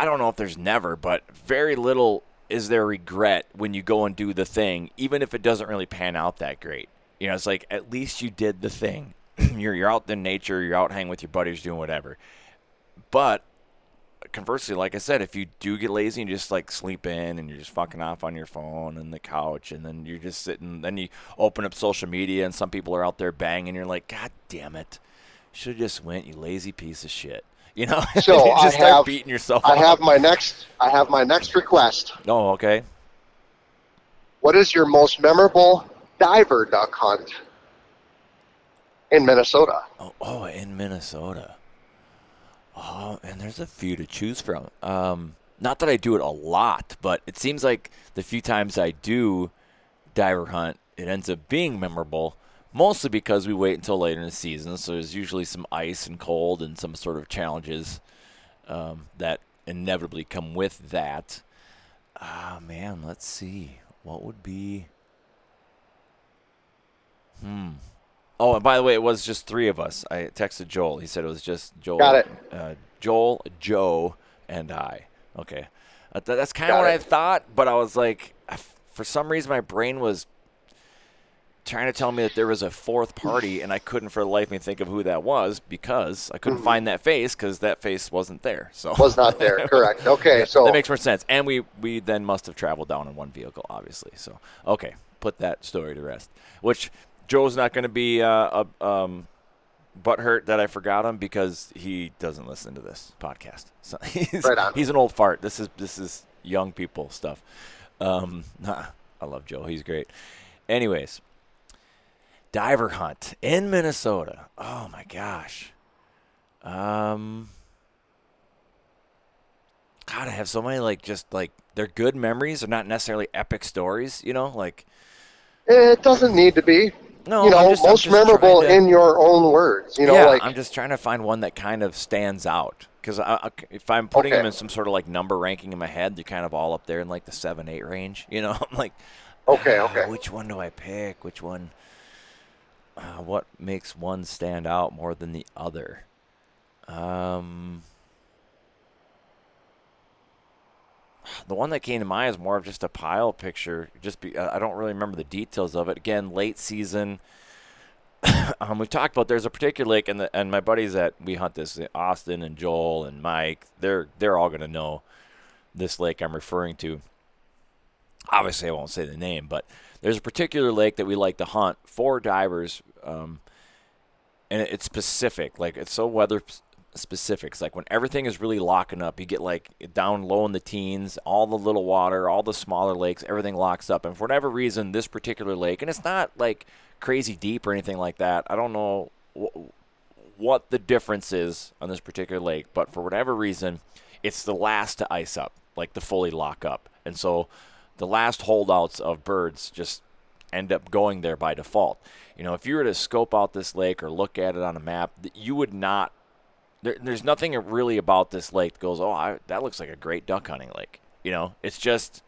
I don't know if there's never, but very little is there regret when you go and do the thing, even if it doesn't really pan out that great. You know, it's like at least you did the thing. you're you're out in nature, you're out hanging with your buddies, doing whatever. But conversely, like I said, if you do get lazy and you just like sleep in and you're just fucking off on your phone and the couch and then you're just sitting, then you open up social media and some people are out there banging, you're like, God damn it. Should have just went, you lazy piece of shit. You know? So you I have- beating yourself I up. have my next I have my next request. Oh, okay. What is your most memorable diver duck hunt in Minnesota? Oh, oh, in Minnesota. Oh, and there's a few to choose from. Um, not that I do it a lot, but it seems like the few times I do diver hunt, it ends up being memorable. Mostly because we wait until later in the season, so there's usually some ice and cold and some sort of challenges um, that inevitably come with that. Ah, man, let's see. What would be? Hmm. Oh, and by the way, it was just three of us. I texted Joel. He said it was just Joel. Got it. Uh, Joel, Joe, and I. Okay, that's kind of what I thought, but I was like, for some reason, my brain was trying to tell me that there was a fourth party, and I couldn't for the life of me think of who that was because I couldn't find that face because that face wasn't there. So Mm-hmm. Was not there. Correct. Okay, so that makes more sense. And we we then must have traveled down in one vehicle, obviously. So okay, put that story to rest. Which Joe's not going to be uh, a, um, butthurt that I forgot him because he doesn't listen to this podcast. So he's, Right on. he's an old fart. This is this is young people stuff. Um, nah, I love Joe. He's great. Anyways, diver hunt in Minnesota. Oh my gosh. Um. God, I have so many like just like they're good memories. They're not necessarily epic stories, you know. Like it doesn't need to be. no, you know, just, most memorable to- in your own words. You know, yeah, like I'm just trying to find one that kind of stands out because if I'm putting Okay. them in some sort of like number ranking in my head, they're kind of all up there in like the seven, eight range. You know, I'm like, Okay, ah, okay. Which one do I pick? Which one? Uh, what makes one stand out more than the other? Um, the one that came to mind is more of just a pile picture. Just be, I don't really remember the details of it. Again, late season. um, we've talked about there's a particular lake, and the, and my buddies that we hunt this, Austin and Joel and Mike, they're they're all gonna know this lake I'm referring to. Obviously, I won't say the name, but there's a particular lake that we like to hunt for divers, um, and it's specific. Like it's so weather specific. It's like when everything is really locking up, you get like down low in the teens, all the little water, all the smaller lakes, everything locks up. And for whatever reason, this particular lake, and it's not like crazy deep or anything like that. I don't know wh- what the difference is on this particular lake, but for whatever reason, it's the last to ice up, like to fully lock up. And so the last holdouts of birds just end up going there by default. You know, if you were to scope out this lake or look at it on a map, you would not. There, there's nothing really about this lake that goes, oh, I, that looks like a great duck hunting lake. You know, it's just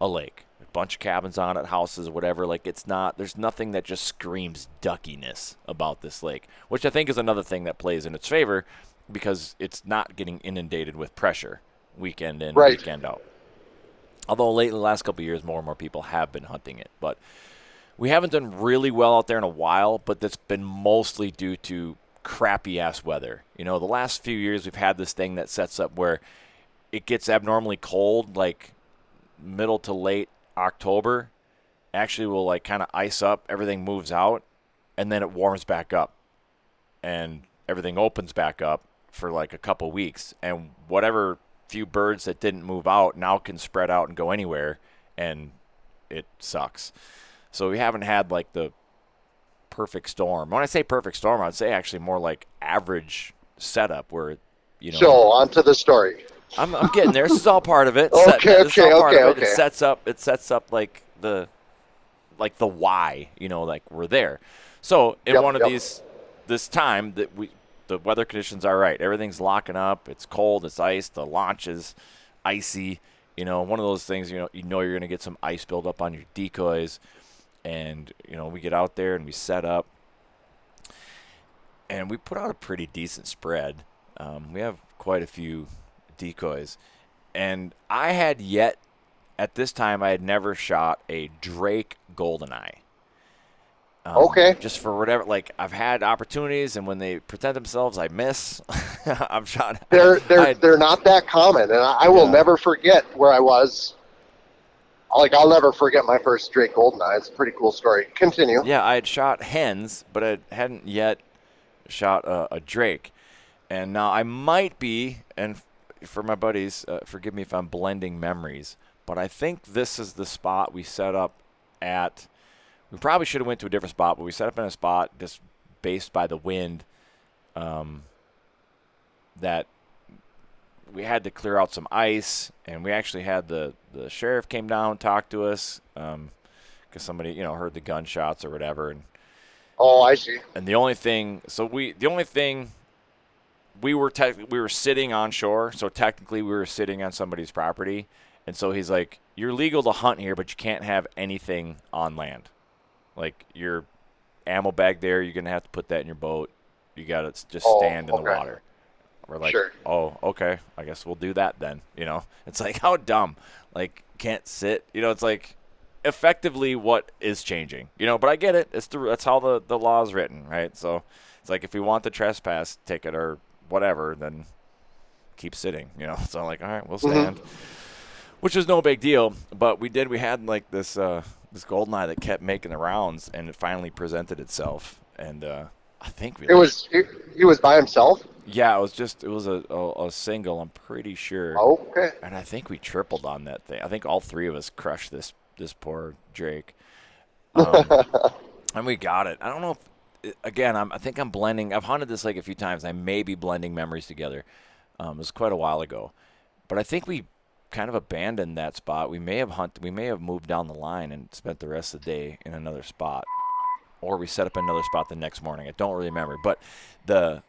a lake, a bunch of cabins on it, houses, whatever. Like it's not. There's nothing that just screams duckiness about this lake, which I think is another thing that plays in its favor because it's not getting inundated with pressure weekend in, Right. weekend out. Although lately, the last couple years, more and more people have been hunting it, but we haven't done really well out there in a while. But that's been mostly due to crappy ass weather. You know, the last few years we've had this thing that sets up where it gets abnormally cold, like middle to late October. Actually, will like kind of ice up. Everything moves out, and then it warms back up, and everything opens back up for like a couple weeks, and whatever few birds that didn't move out now can spread out and go anywhere, and it sucks. So we haven't had like the perfect storm. When I say perfect storm, I'd say actually more like average setup where you know. So on to the story. I'm, I'm getting there. This is all part of it. Okay, Set- this is okay, okay, it. It sets up. It sets up like the, like the why. You know, like we're there. So in Yep, one of yep. these, this time that we, the weather conditions are right. Everything's locking up. It's cold. It's ice. The launch is icy. You know, one of those things. You know, you know you're gonna get some ice buildup on your decoys, and you know we get out there and we set up, and we put out a pretty decent spread. Um, we have quite a few decoys, and I had yet at this time I had never shot a Drake Goldeneye. Um, Okay. Just for whatever, like I've had opportunities, and when they present themselves, I miss. I'm shot. They're they're I- they're not that common, and I, I will Yeah. never forget where I was. Like I'll never forget my first Drake Goldeneye. It's a pretty cool story. Continue. Yeah, I had shot hens, but I hadn't yet shot a, a drake. And now I might be, and for my buddies, uh, forgive me if I'm blending memories, but I think this is the spot we set up at. We probably should have went to a different spot, but we set up in a spot just based by the wind. Um, that we had to clear out some ice, and we actually had the the sheriff came down, and talked to us. Um, because somebody you know heard the gunshots or whatever and Oh, I see. and the only thing so we the only thing we were tech we were sitting on shore so technically we were sitting on somebody's property and so he's like you're legal to hunt here but you can't have anything on land like your ammo bag there you're gonna have to put that in your boat. You gotta just Oh, stand in the okay. water. We're like Sure. oh okay. I guess we'll do that then you know? It's like how dumb. Like can't sit. You know it's like effectively what is changing? You know but i get it. It's the that's how the the law is written right? So it's like if we want the trespass ticket or whatever then keep sitting you know? So I'm like all right we'll stand which is no big deal. But we did we had like this uh this golden eye that kept making the rounds and it finally presented itself and uh i think we It was he, he was by himself. yeah it was just it was a, a, a single i'm pretty sure Okay. and I think we tripled on that thing. I think all three of us crushed this this poor Drake, um, and we got it. I don't know. if Again, I'm, I think I'm blending. I've hunted this like a few times. I may be blending memories together. Um, it was quite a while ago, but I think we kind of abandoned that spot. We may have hunted. We may have moved down the line and spent the rest of the day in another spot, or we set up another spot the next morning. I don't really remember, but the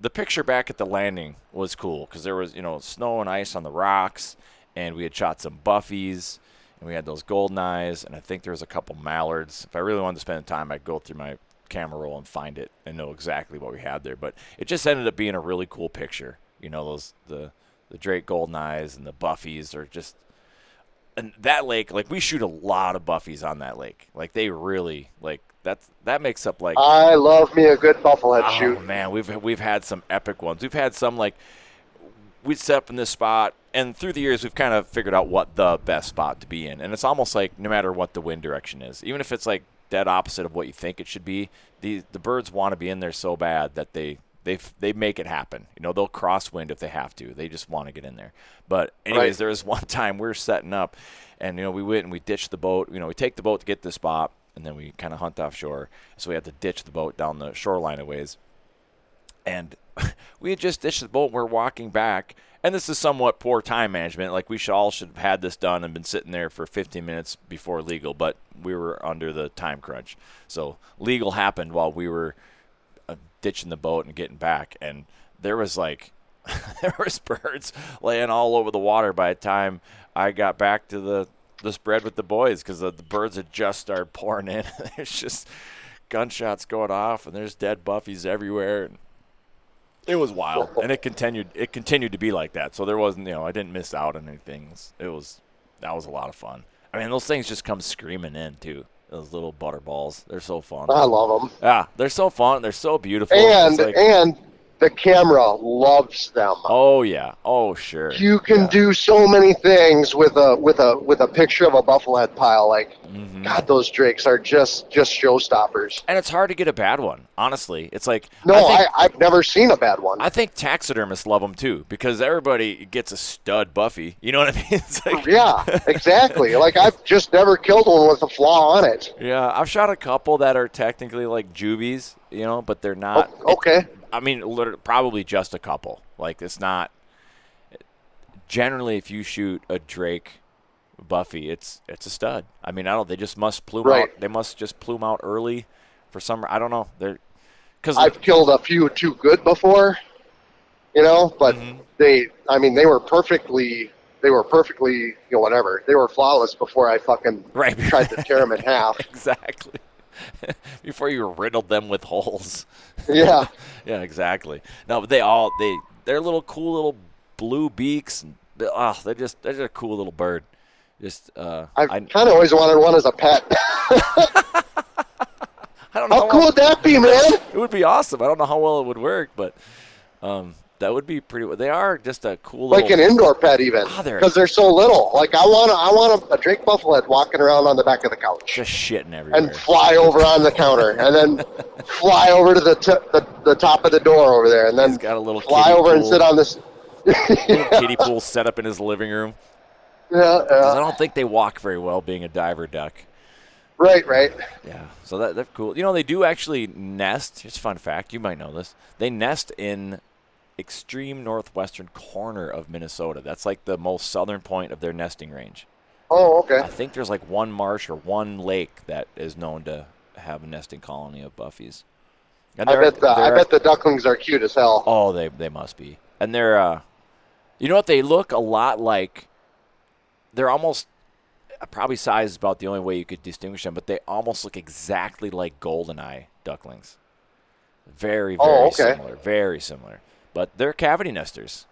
the picture back at the landing was cool because there was you know snow and ice on the rocks, and we had shot some buffies, and we had those golden eyes, and I think there was a couple mallards. If I really wanted to spend time, I'd go through my camera roll and find it and know exactly what we had there. But it just ended up being a really cool picture. You know those the the Drake golden eyes and the buffies are just. And that lake, like we shoot a lot of buffies on that lake. Like they really like that's that makes up like I love me a good bufflehead Oh shoot. man, we've we've had some epic ones. We've had some like we'd set up in this spot, and through the years we've kind of figured out what the best spot to be in. And it's almost like no matter what the wind direction is, even if it's like dead opposite of what you think it should be, the the birds want to be in there so bad that they they they make it happen. You know, they'll crosswind if they have to. They just want to get in there. But anyways, Right. there was one time we were setting up, and you know we went and we ditched the boat. You know, we take the boat to get to the spot, and then we kind of hunt offshore. So we had to ditch the boat down the shoreline a ways and we had just ditched the boat. We're walking back, and this is somewhat poor time management. Like we should all should have had this done and been sitting there for 15 minutes before legal, but we were under the time crunch. So legal happened while we were ditching the boat and getting back, and there was like there was birds laying all over the water by the time I got back to the the spread with the boys because the, the birds had just started pouring in. There's just gunshots going off, and there's dead buffies everywhere. And it was wild, and it continued. It continued to be like that. So there wasn't, you know, I didn't miss out on anything. It was, it was that was a lot of fun. I mean, those things just come screaming in too. Those little butterballs, they're so fun. I love them. Yeah, they're so fun. They're so beautiful. And like- and the camera loves them. Oh yeah. Oh sure. You can Yeah. do so many things with a with a with a picture of a bufflehead pile. Like, Mhm. God, those drakes are just just showstoppers. And it's hard to get a bad one. Honestly, it's like No, I I've never seen a bad one. I think taxidermists love them too because everybody gets a stud Buffy. You know what I mean? It's like, yeah, exactly. like I've just never killed one with a flaw on it. yeah. I've shot a couple that are technically like juvies, you know, but they're not. Okay. I mean, literally, probably just a couple. Like it's not. Generally, if you shoot a Drake Buffy, it's it's a stud. I mean, I don't. They just must plume Right. out. They must just plume out early for some. I don't know. They're because I've killed a few too good before, you know, but Mm-hmm. they, I mean, they were perfectly, they were perfectly, you know, whatever. They were flawless before I fucking Right. tried to tear them in half. exactly. Before you riddled them with holes. Yeah. Yeah, exactly. No, but they all they they're little cool little blue beaks and oh, they're just they're just a cool little bird. Just uh, I, kind of always wanted one as a pet. I don't know How how cool would that be, man? it would be awesome. I don't know how well it would work, but um, that would be pretty. They are just a cool Like an indoor pet, even Ah, they're- because they're so little. Like I want, I want a, a Drake bufflehead walking around on the back of the couch just shitting everywhere. and fly over on the counter, and then fly over to the, t- the the top of the door over there, and then He's got a little fly over and sit on this. little kiddie pool set up in his living room. Yeah, I don't think they walk very well, being a diver duck. Right, right. Yeah, so that they're cool. You know, they do actually nest. A fun fact. You might know this. They nest in extreme northwestern corner of Minnesota. That's like the most southern point of their nesting range. Oh, okay. I think there's like one marsh or one lake that is known to have a nesting colony of buffies. I bet the I bet the ducklings are cute as hell. Oh, they they must be. And they're uh you know what they look a lot like they're almost uh, probably size is about the only way you could distinguish them, but they almost look exactly like goldeneye ducklings. Very very Oh, okay. similar, very similar. But they're cavity nesters.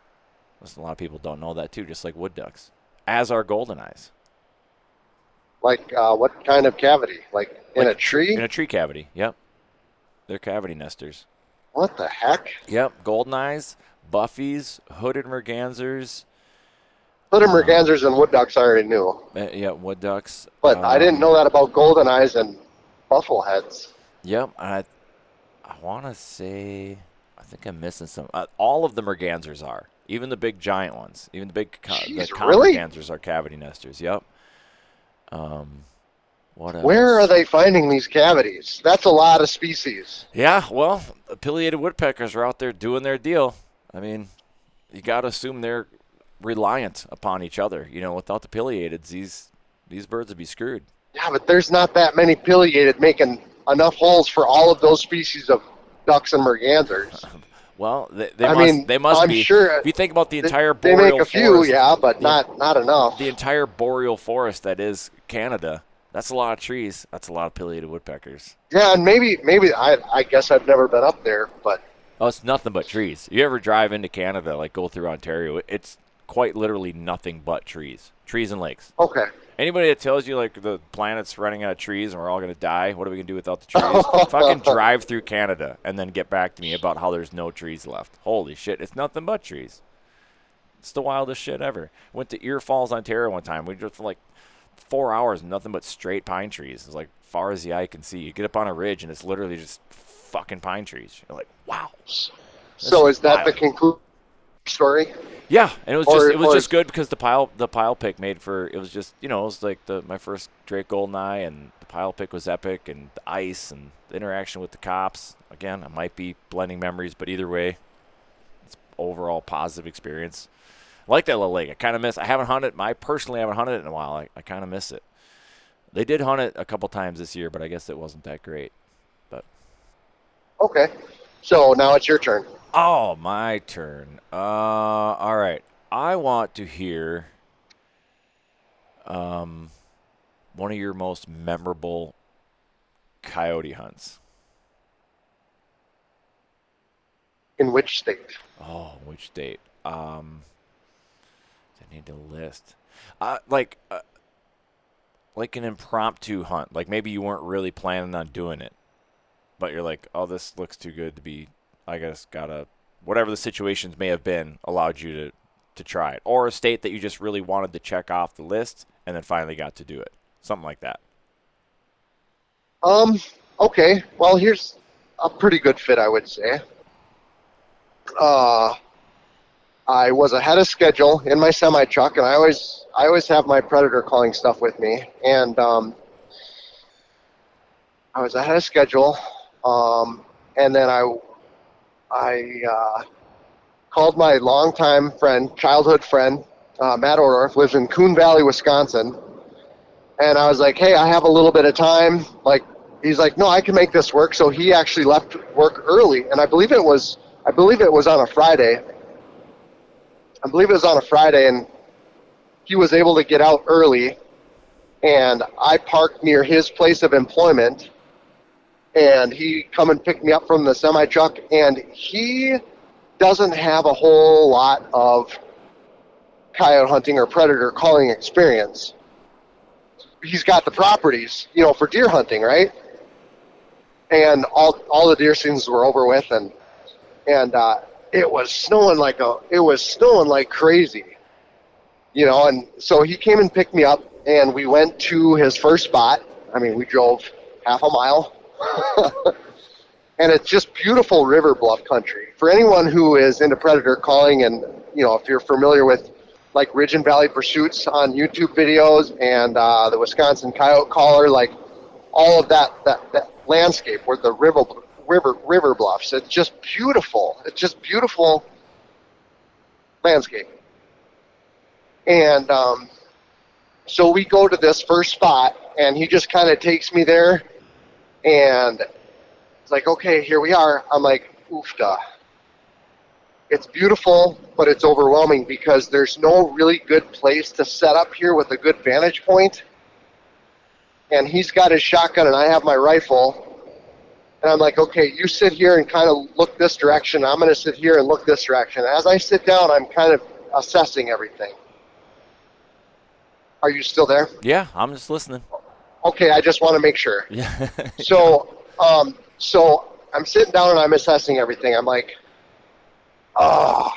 Listen, a lot of people don't know that too, just like wood ducks, as are golden eyes. Like uh, what kind of cavity? Like in Like a tree? In a tree cavity. Yep. They're cavity nesters. what the heck? Yep, Golden eyes, buffies, hooded mergansers, Hooded mergansers and wood ducks I already knew, uh, yeah, wood ducks. but I didn't um, know that about golden eyes and buffleheads. Yep, I, I want to say, think I'm missing some. Uh, all of the mergansers are, even the big giant ones, even the big co- the common really? mergansers are cavity nesters. Yep. Um, what else? Where are they finding these cavities? That's a lot of species. Yeah, well, pileated woodpeckers are out there doing their deal. I mean, you got to assume they're reliant upon each other. You know, without the pileateds, these these birds would be screwed. Yeah, but there's not that many pileated making enough holes for all of those species of ducks and mergansers. Well, they, they I must. mean, they must I'm be. sure if you think about the They- entire they boreal make a few, forest, yeah, but the- not not enough. the entire boreal forest that is Canada. That's a lot of trees. That's a lot of pileated woodpeckers. Yeah, and maybe maybe I I guess I've never been up there, but Oh, it's nothing but trees. You ever drive into Canada, like go through Ontario? It's quite literally nothing but trees, trees and lakes. okay. Anybody that tells you like the planet's running out of trees and we're all gonna die, what are we gonna do without the trees? Fucking drive through Canada and then get back to me about how there's no trees left. Holy shit, it's nothing but trees. It's the wildest shit ever. Went to Ear Falls, Ontario one time. We drove for like four hours, nothing but straight pine trees. It's like far as the eye can see. You get up on a ridge and it's literally just fucking pine trees. You're like, wow. So is that the conclusion story? Yeah, and it was Or- just it was just good because the pile the pile pick made for it was just you know it was like the my first Drake Goldeneye and the pile pick was epic and the ice and the interaction with the cops again I might be blending memories but either way it's overall positive experience. I like that little lake. I kind of miss. I haven't hunted. I personally haven't hunted it in a while. I, I kind of miss it. They did hunt it a couple times this year, but I guess it wasn't that great. But Okay. So now it's your turn. Oh, my turn. Uh, all right. I want to hear um, one of your most memorable coyote hunts. In which state? Oh, which state? Um, I need to list. Uh, like, uh, like an impromptu hunt. Like maybe you weren't really planning on doing it, but you're like, oh, this looks too good to be. I guess gotta whatever the situations may have been allowed you to to try it, or a state that you just really wanted to check off the list and then finally got to do it, something like that. Um. Okay. Well, here's a pretty good fit, I would say. Uh, I was ahead of schedule in my semi truck, and I always I always have my predator calling stuff with me, and um, I was ahead of schedule, um, and then I I uh, called my longtime friend, childhood friend, uh, Matt Ordorf, lives in Coon Valley, Wisconsin, and I was like, hey, I have a little bit of time, like. He's like, no, I can make this work. So he actually left work early, and I believe it was, I believe it was on a Friday. I believe it was on a Friday, and he was able to get out early. And I parked near his place of employment, and he come and picked me up from the semi truck. And he doesn't have a whole lot of coyote hunting or predator calling experience. He's got the properties, you know, for deer hunting, right? And all all the deer seasons were over with, and and uh, it was snowing like a it was snowing like crazy you know and so he came and picked me up and we went to his first spot i mean we drove half a mile and it's just beautiful river bluff country for anyone who is into predator calling and you know if you're familiar with like ridge and valley pursuits on youtube videos and uh, the wisconsin coyote caller like all of that that, that landscape where the river river river bluffs. It's just beautiful. It's just beautiful landscape. And um, so we go to this first spot, and he just kind of takes me there, and it's like, okay, here we are. I'm like, oofda. It's beautiful, but it's overwhelming because there's no really good place to set up here with a good vantage point. And he's got his shotgun, and I have my rifle and I'm like, okay, you sit here and kind of look this direction. I'm going to sit here and look this direction. As I sit down, I'm kind of assessing everything. Are you still there? Yeah, I'm just listening. Okay, I just want to make sure. Yeah. so, um, so I'm sitting down and I'm assessing everything. I'm like, oh,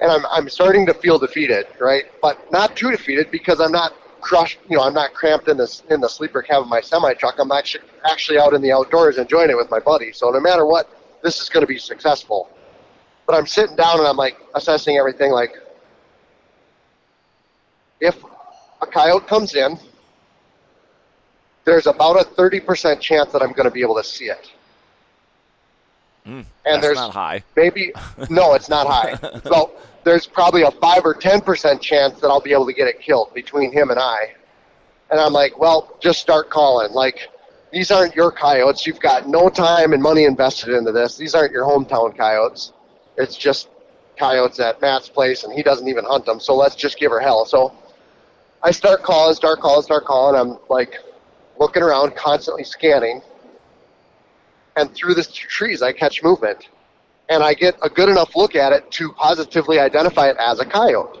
and I'm I'm starting to feel defeated, right? But not too defeated because I'm not crushed. You know, I'm not cramped in this in the sleeper cab of my semi truck. I'm actually actually out in the outdoors enjoying it with my buddy. So no matter what, this is going to be successful. But I'm sitting down and I'm like assessing everything. Like, if a coyote comes in, there's about a 30% chance that I'm going to be able to see it. Mm, and that's there's not high. maybe no, it's not high. so there's probably a five or ten percent chance that I'll be able to get it killed between him and I. And I'm like, well, just start calling. Like, these aren't your coyotes. You've got no time and money invested into this. These aren't your hometown coyotes. It's just coyotes at Matt's place, and he doesn't even hunt them. So let's just give her hell. So I start calling, start calling, start calling. I'm like looking around, constantly scanning and through the trees I catch movement. And I get a good enough look at it to positively identify it as a coyote.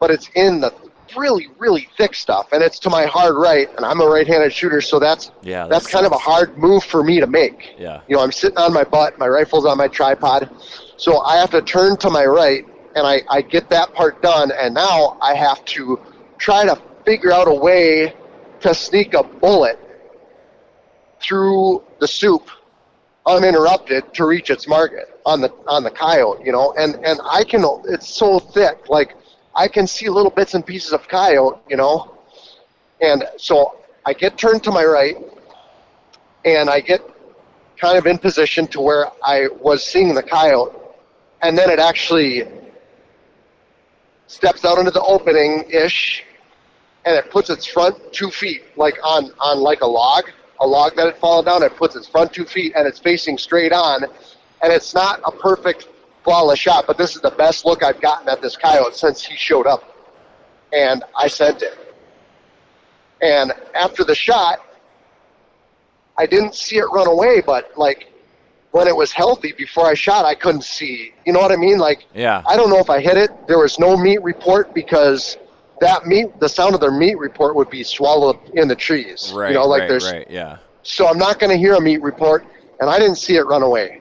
But it's in the really, really thick stuff, and it's to my hard right, and I'm a right-handed shooter, so that's Yeah, that's that kind of a hard move for me to make. Yeah. You know, I'm sitting on my butt, my rifle's on my tripod, so I have to turn to my right, and I, I get that part done, and now I have to try to figure out a way to sneak a bullet through the soup uninterrupted to reach its market on the on the coyote, you know, and and I can it's so thick, like I can see little bits and pieces of coyote, you know, and so I get turned to my right, and I get kind of in position to where I was seeing the coyote, and then it actually steps out into the opening ish, and it puts its front two feet like on on like a log, a log that had fallen down. It puts its front two feet and it's facing straight on, and it's not a perfect flawless shot, but this is the best look I've gotten at this coyote since he showed up, and I sent it. And after the shot, I didn't see it run away, but like when it was healthy before I shot, I couldn't see. You know what I mean? Like Yeah. I don't know if I hit it. There was no meat report because that meat, the sound of their meat report would be swallowed in the trees. Right. You know, like right, there's right. Yeah. so I'm not going to hear a meat report, and I didn't see it run away.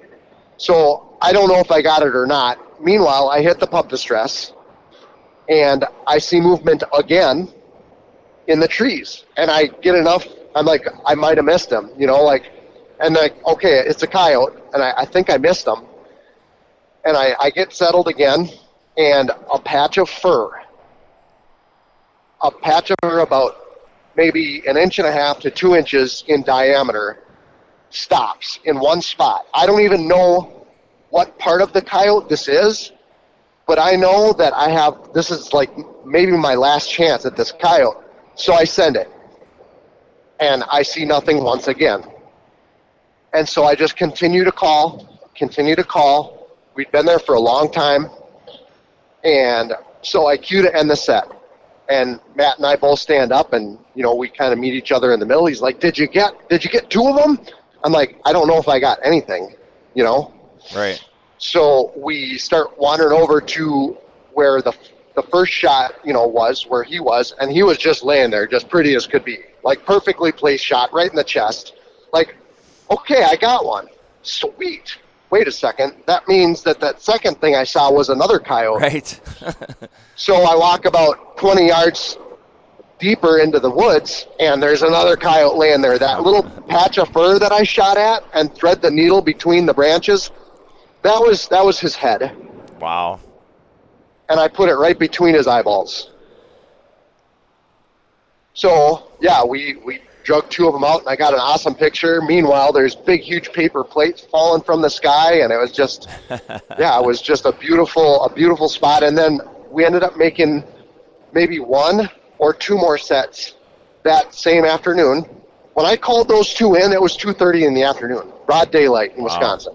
So I don't know if I got it or not. Meanwhile, I hit the pup distress, and I see movement again in the trees, and I get enough. I'm like, I might have missed him, you know, like, and like, okay, it's a coyote, and I, I think I missed him, and I, I get settled again, and a patch of fur, a patch of about maybe an inch and a half to two inches in diameter stops in one spot. I don't even know what part of the coyote this is, but I know that I have this is like maybe my last chance at this coyote. So I send it. And I see nothing once again. And so I just continue to call, continue to call. We'd been there for a long time. And so I cue to end the set. And Matt and I both stand up and, you know, we kind of meet each other in the middle. He's like, Did you get did you get two of them? I'm like, I don't know if I got anything, you know? Right. So we start wandering over to where the the first shot, you know, was where he was, and he was just laying there, just pretty as could be, like perfectly placed shot right in the chest. Like, okay, I got one. Sweet. Wait a second. That means that that second thing I saw was another coyote. Right. So I walk about 20 yards deeper into the woods, and there's another coyote laying there. That little patch of fur that I shot at and thread the needle between the branches, that was that was his head, wow. and I put it right between his eyeballs. So yeah, we we drug two of them out, and I got an awesome picture. Meanwhile, there's big, huge paper plates falling from the sky, and it was just yeah, it was just a beautiful a beautiful spot. And then we ended up making maybe one or two more sets that same afternoon. When I called those two in, it was 2:30 in the afternoon, broad daylight in Wow. Wisconsin.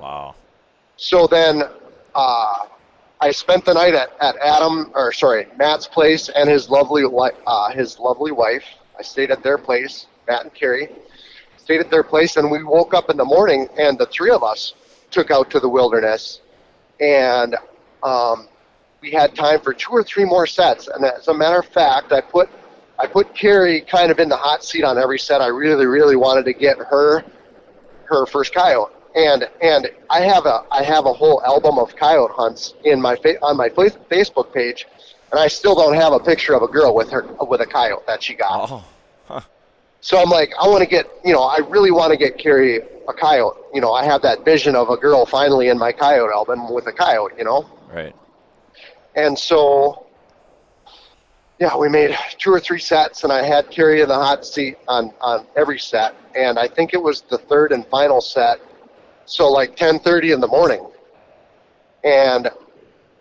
Wow. So then uh, I spent the night at, at Adam, or sorry, Matt's place and his lovely uh, his lovely wife. I stayed at their place, Matt and Carrie. Stayed at their place, and we woke up in the morning, and the three of us took out to the wilderness, and um, we had time for two or three more sets. And as a matter of fact, I put I put Carrie kind of in the hot seat on every set. I really, really wanted to get her her first coyote. And and I have a I have a whole album of coyote hunts in my fa- on my fa- Facebook page, and I still don't have a picture of a girl with her with a coyote that she got. Oh. So I'm like, I want to get you know I really want to get Carrie a coyote. You know, I have that vision of a girl finally in my coyote album with a coyote. You know. Right. And so, yeah, we made two or three sets, and I had Carrie in the hot seat on, on every set. And I think it was the third and final set, so like 10:30 in the morning. And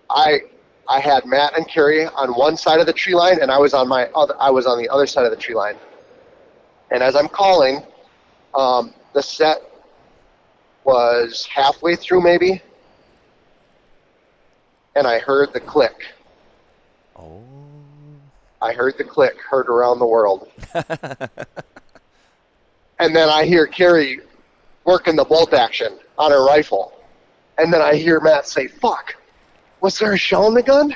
I I had Matt and Carrie on one side of the tree line, and I was on my other I was on the other side of the tree line. And as I'm calling, um, the set was halfway through, maybe, and I heard the click. Oh. I heard the click heard around the world. and then I hear Carrie working the bolt action on her rifle. And then I hear Matt say, fuck, was there a shell in the gun?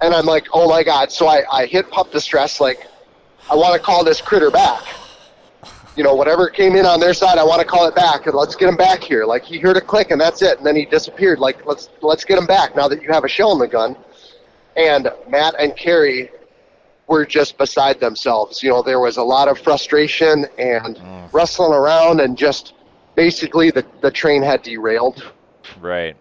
And I'm like, oh my God. So I, I hit pup distress, like, I want to call this critter back. You know, whatever came in on their side, I want to call it back, and let's get him back here. Like he heard a click, and that's it. And then he disappeared. Like let's let's get him back now that you have a shell in the gun. And Matt and Carrie were just beside themselves. You know, there was a lot of frustration and mm. wrestling around, and just basically the, the train had derailed. Right.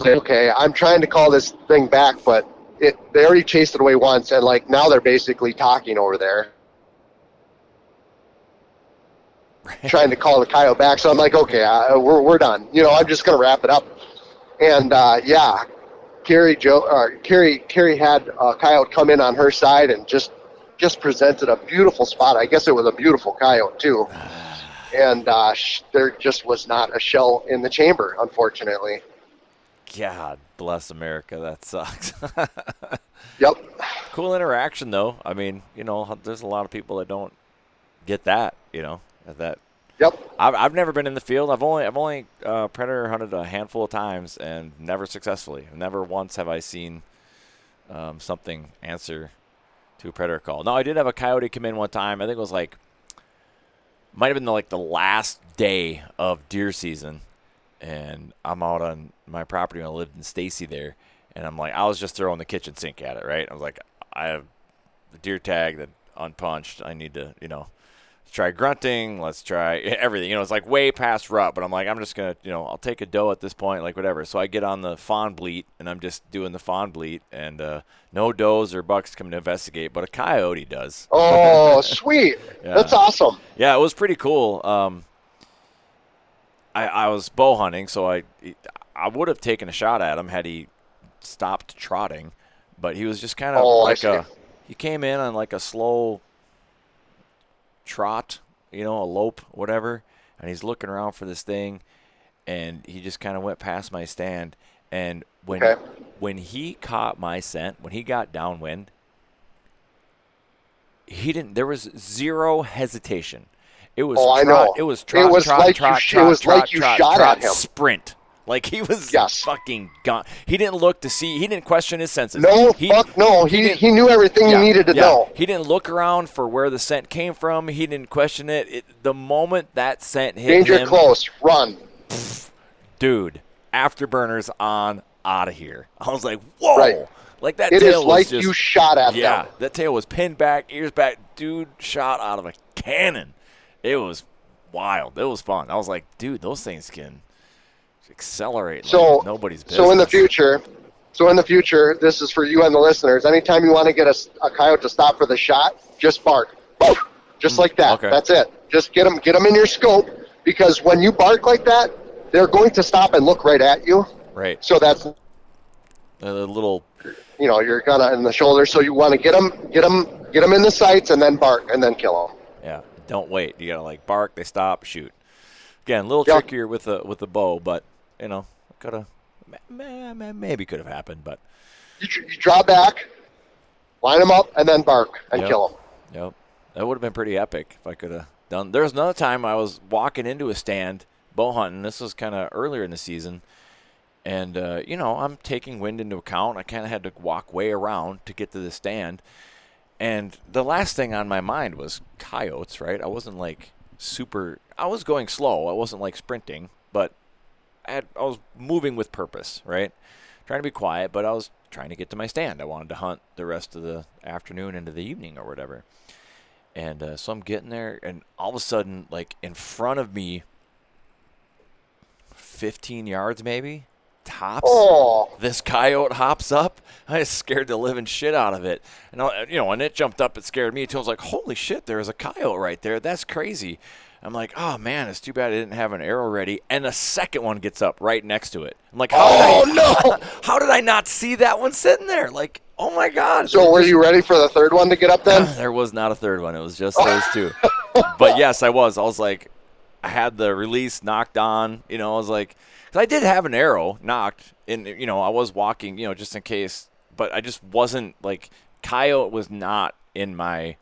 Say, okay, I'm trying to call this thing back, but it they already chased it away once, and like now they're basically talking over there, trying to call the coyote back. So I'm like, okay, uh, we're we're done. You know, I'm just gonna wrap it up. And uh, yeah, Carrie Joe or Carrie Carrie had a coyote come in on her side and just just presented a beautiful spot. I guess it was a beautiful coyote too. And uh, sh- there just was not a shell in the chamber, unfortunately. God bless America. That sucks. Yep. cool interaction though. I mean, you know, there's a lot of people that don't get that. You know, that Yep. I've, I've never been in the field. I've only I've only uh, predator hunted a handful of times and never successfully. Never once have I seen um, something answer to a predator call. No, I did have a coyote come in one time. I think it was like might have been the, like the last day of deer season, and I'm out on my property when I lived in Stacy there, and I'm like, I was just throwing the kitchen sink at it, right? I was like, I have the deer tag that unpunched. I need to, you know, try grunting. Let's try everything. You know, it's like way past rut, but I'm like, I'm just gonna, you know, I'll take a doe at this point, like whatever. So I get on the fawn bleat, and I'm just doing the fawn bleat, and uh, no does or bucks come to investigate, but a coyote does. Oh, sweet. Yeah. That's awesome. Yeah, it was pretty cool. Um, I, I was bow hunting, so I I would have taken a shot at him had he stopped trotting, but he was just kind of Oh, like a he came in on like a slow trot, you know, a lope, whatever, and he's looking around for this thing, and he just kind of went past my stand, and when Okay. when he caught my scent, when he got downwind, he didn't. There was zero hesitation. It was. Oh, I know. It was It was trot, like you trot, it was trot, like you trot, shot trot, at him. Sprint. Like he was Yes. fucking gone. He didn't look to see. He didn't question his senses. No, he, fuck no. He, didn't- he knew everything yeah, you needed to yeah. know. He didn't look around for where the scent came from. He didn't question it. it the moment that scent hit Danger him, close. Run. dude, afterburners on out of here. I was like, whoa, Right. like that It tail is was like just you shot at yeah, them. that tail was pinned back, ears back. Dude shot out of a cannon. It was wild. It was fun. I was like, dude, those things can accelerate. like So nobody's business. So in the future, so in the future, this is for you and the listeners. Anytime you want to get a, a coyote to stop for the shot, just bark, just like that. Mm, okay. That's it. Just get them, get them in your scope because when you bark like that, they're going to stop and look right at you. right, So that's a little you know you're gonna in the shoulder. So you want to get them, get them, get them in the sights and then bark and then kill them. Yeah, don't wait. You gotta like bark. They stop. Shoot. Again, a little Yeah. trickier with the with the bow, but you know, could have maybe could have happened, but You, you draw back, line them up, and then bark and Yep. kill them. yep, that would have been pretty epic if I could have done. There was another time I was walking into a stand bow hunting. This was kind of earlier in the season, and uh, you know, I'm taking wind into account. I kind of had to walk way around to get to the stand. And the last thing on my mind was coyotes, right? I wasn't like super. I was going slow. I wasn't like sprinting, but I, had, I was moving with purpose, right? Trying to be quiet, but I was trying to get to my stand. I wanted to hunt the rest of the afternoon into the evening or whatever. And uh, so I'm getting there, and all of a sudden, like in front of me, 15 yards maybe, tops Oh, this coyote hops up. I scared the living shit out of it. And I, you know, when it jumped up, it scared me too. I was like, "Holy shit, there's a coyote right there. That's crazy." I'm like, "Oh man, it's too bad I didn't have an arrow ready." And the second one gets up right next to it. I'm like, Oh, did I, oh, no! How did I not see that one sitting there? Like, oh my god!" so were you ready for the third one to get up then? there was not a third one. It was just those two. but yes, I was. I was like, I had the release nocked on. You know, I was like, because I did have an arrow nocked, and you know, I was walking. You know, just in case. But I just wasn't like coyote was not in my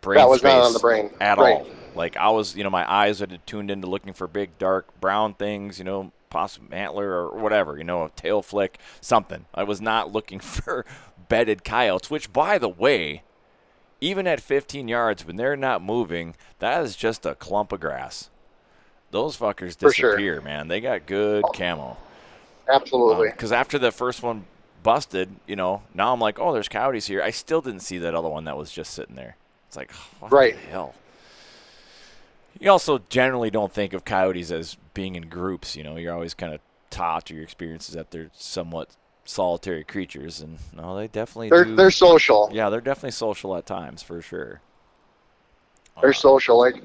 brain. That was not space on the brain. at all. Like I was, you know, my eyes had tuned into looking for big, dark, brown things. You know, possible antler or whatever. You know, a tail flick, something. I was not looking for bedded coyotes. Which, by the way, even at 15 yards, when they're not moving, that is just a clump of grass. Those fuckers For sure. disappear, man. They got good oh, camo. Absolutely. Um, because after the first one busted, you know, now I'm like, oh, there's coyotes here. I still didn't see that other one that was just sitting there. It's like, what Right. the hell? You also generally don't think of coyotes as being in groups. You know, you're always kind of taught or your experiences that they're somewhat solitary creatures, and no, they definitely they're do. they're social. yeah, they're definitely social at times for sure. They're uh, social. Like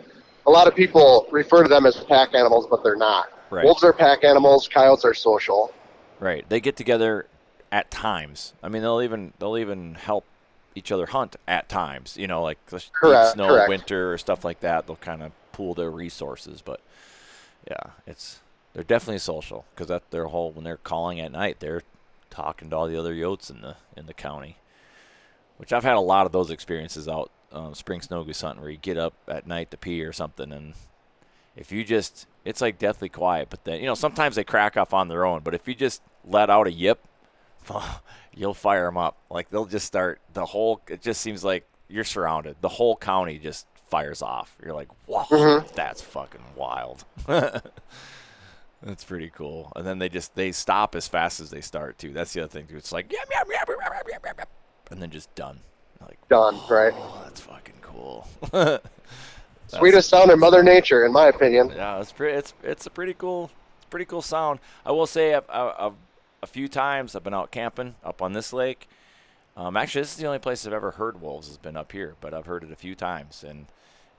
a lot of people refer to them as pack animals, but they're not. Right. Wolves are pack animals. Coyotes are social. Right. They get together at times. I mean, they'll even they'll even help each other hunt at times. You know, like Correct, snow, correct. winter, or stuff like that. They'll kind of pool their resources. But yeah, it's they're definitely social because that their whole when they're calling at night, they're talking to all the other yotes in the in the county. Which I've had a lot of those experiences out um, spring snow goose hunting where you get up at night to pee or something, and if you just, it's like deathly quiet. But then you know sometimes they crack off on their own. But if you just let out a yip, you'll fire them up. Like they'll just start the whole. It just seems like you're surrounded. The whole county just fires off. You're like, wow, mm-hmm. that's fucking wild. that's pretty cool. And then they just they stop as fast as they start too. That's the other thing too. It's like yep, yep, yep, yep, yep, yep, yep, and then just done. Like Done, right? oh, that's fucking cool. Sweetest sound in Mother Nature, in my opinion. Yeah, it's pretty. It's it's a pretty cool. It's a pretty cool sound. I will say, I've, I've, a few times I've been out camping up on this lake. Um, actually, this is the only place I've ever heard wolves has been up here, but I've heard it a few times, and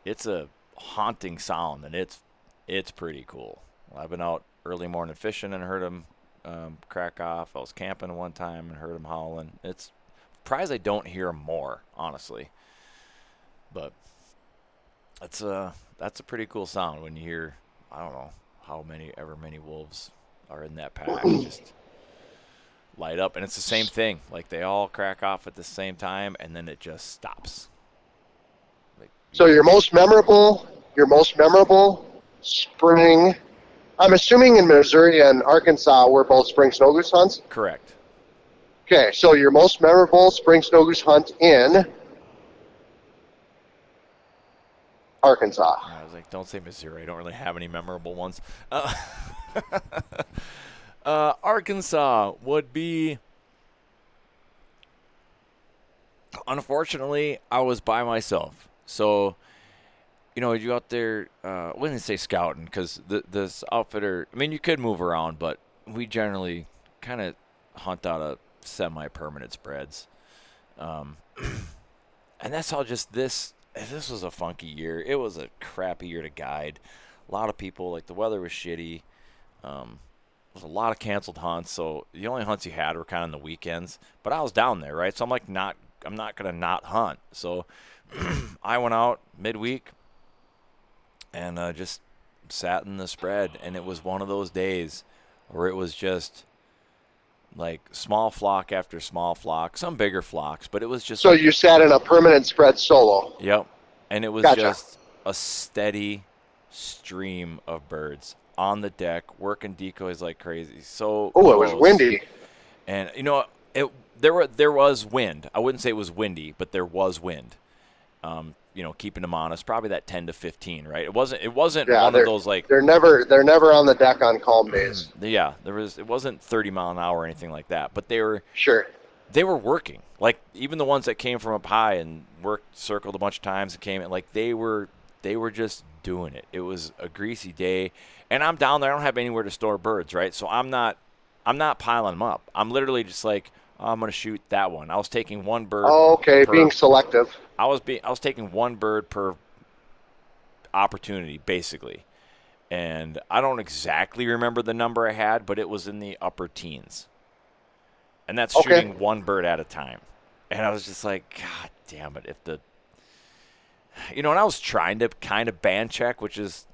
it's a haunting sound, and it's it's pretty cool. I've been out early morning fishing and heard them um, crack off. I was camping one time and heard them howling. It's surprised I don't hear more, honestly. But that's a that's a pretty cool sound when you hear I don't know how many ever many wolves are in that pack just light up and it's the same thing like they all crack off at the same time and then it just stops like So your most memorable, your most memorable spring. I'm assuming in Missouri and Arkansas were both spring snow goose hunts. correct Okay, so your most memorable spring snow goose hunt in Arkansas. I was like don't say Missouri I don't really have any memorable ones uh, uh, Arkansas would be unfortunately I was by myself so you know, you out there. Uh, I wouldn't say scouting because this outfitter. I mean, you could move around, but we generally kind of hunt out of semi-permanent spreads. Um, and that's all. Just this. This was a funky year. It was a crappy year to guide. A lot of people like the weather was shitty. Um, there was a lot of canceled hunts, so the only hunts you had were kind of on the weekends. But I was down there, right? So I'm like, not. I'm not gonna not hunt. So I went out midweek and uh, just sat in the spread. And it was one of those days where it was just like small flock after small flock, some bigger flocks, but it was just So like, you sat in a permanent spread solo. yep. And it was Gotcha. just a steady stream of birds on the deck working decoys like crazy. So Oh, it was windy. And you know, it there were there was wind. I wouldn't say it was windy, but there was wind. Um, you know, keeping them honest, probably that 10 to 15, right? It wasn't it wasn't Yeah, one of those like They're never they're never on the deck on calm days. yeah, there was it wasn't 30 mile an hour or anything like that, but they were Sure. they were working. Like even the ones that came from up high and worked circled a bunch of times and came in like they were they were just doing it. It was a greasy day and I'm down there I don't have anywhere to store birds, right? So I'm not I'm not piling them up. I'm literally just like oh, I'm going to shoot that one. I was taking one bird Oh, okay, being selective. I was being I was taking one bird per opportunity basically. And I don't exactly remember the number I had, but it was in the upper teens. And that's Okay. shooting one bird at a time. And I was just like, God damn it, if the you know, and I was trying to kind of band check, which is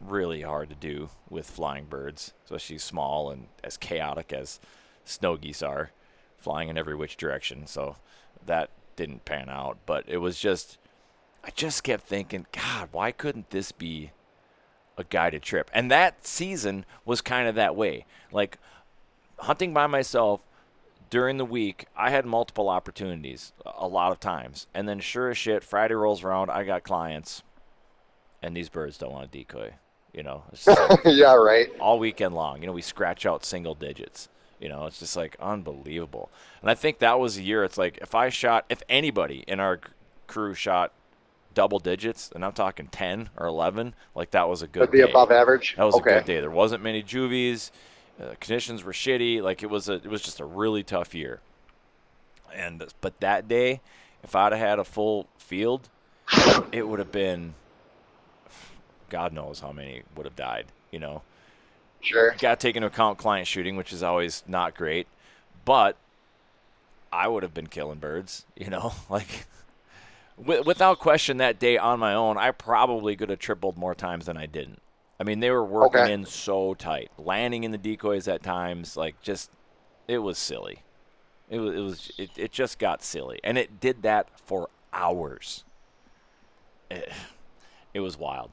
really hard to do with flying birds, especially small and as chaotic as snow geese are, flying in every which direction. So that didn't pan out. But it was just, I just kept thinking, God, why couldn't this be a guided trip? And that season was kind of that way. Like hunting by myself during the week, I had multiple opportunities a- lot of times. And then sure as shit, Friday rolls around, I got clients, and these birds don't want to decoy. You know, like yeah, right. all weekend long. You know, we scratch out single digits. You know, it's just like unbelievable. And I think that was a year. It's like if I shot, if anybody in our crew shot double digits, and I'm talking 10 or 11, like that was a good Would be day. above average. That was okay. a good day. There wasn't many juvies. Uh, conditions were shitty. Like it was a, it was just a really tough year. And but that day, if I'd have had a full field, it would have been, God knows how many would have died. You know, Sure. got to take into account client shooting, which is always not great. But I would have been killing birds, you know, like without question. That day on my own, I probably could have tripled more times than I didn't. I mean, they were working Okay. in so tight, landing in the decoys at times, like just it was silly. It was it was it, it just got silly, and it did that for hours. It, it was wild.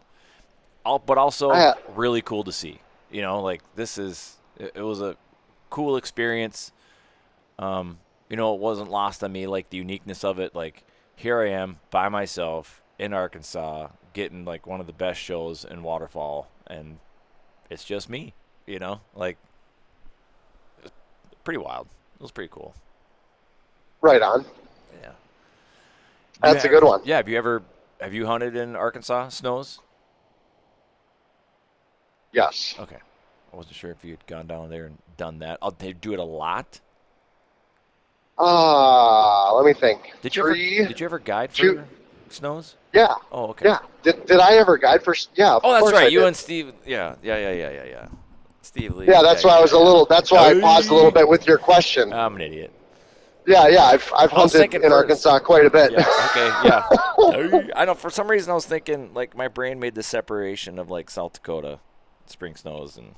All, but also really cool to see. You know, like this is it, it was a cool experience. Um, you know, it wasn't lost on me like the uniqueness of it. Like here I am by myself in Arkansas, getting like one of the best shows in waterfowl, and it's just me. You know, like pretty wild. It was pretty cool. Right on. Yeah. That's a good one. Yeah. Have you ever have you hunted in Arkansas snows? Yes. Okay. I wasn't sure if you'd gone down there and done that. Oh, they do it a lot. Uh, let me think. Did you Three. ever did you ever guide for two- snows? Yeah. Oh, okay. Yeah. Did, did I ever guide for? Yeah. Oh, that's course I right. You did. and Steve. Yeah, yeah, yeah, yeah, yeah, yeah. Steve Lee. Yeah, that's why I was a little. That's why I paused a little bit with your question. I'm an idiot. Yeah, yeah. I've I've hunted in first. Arkansas quite a bit. Yeah. Okay. Yeah. I know. For some reason, I was thinking like my brain made the separation of like South Dakota, spring snows, and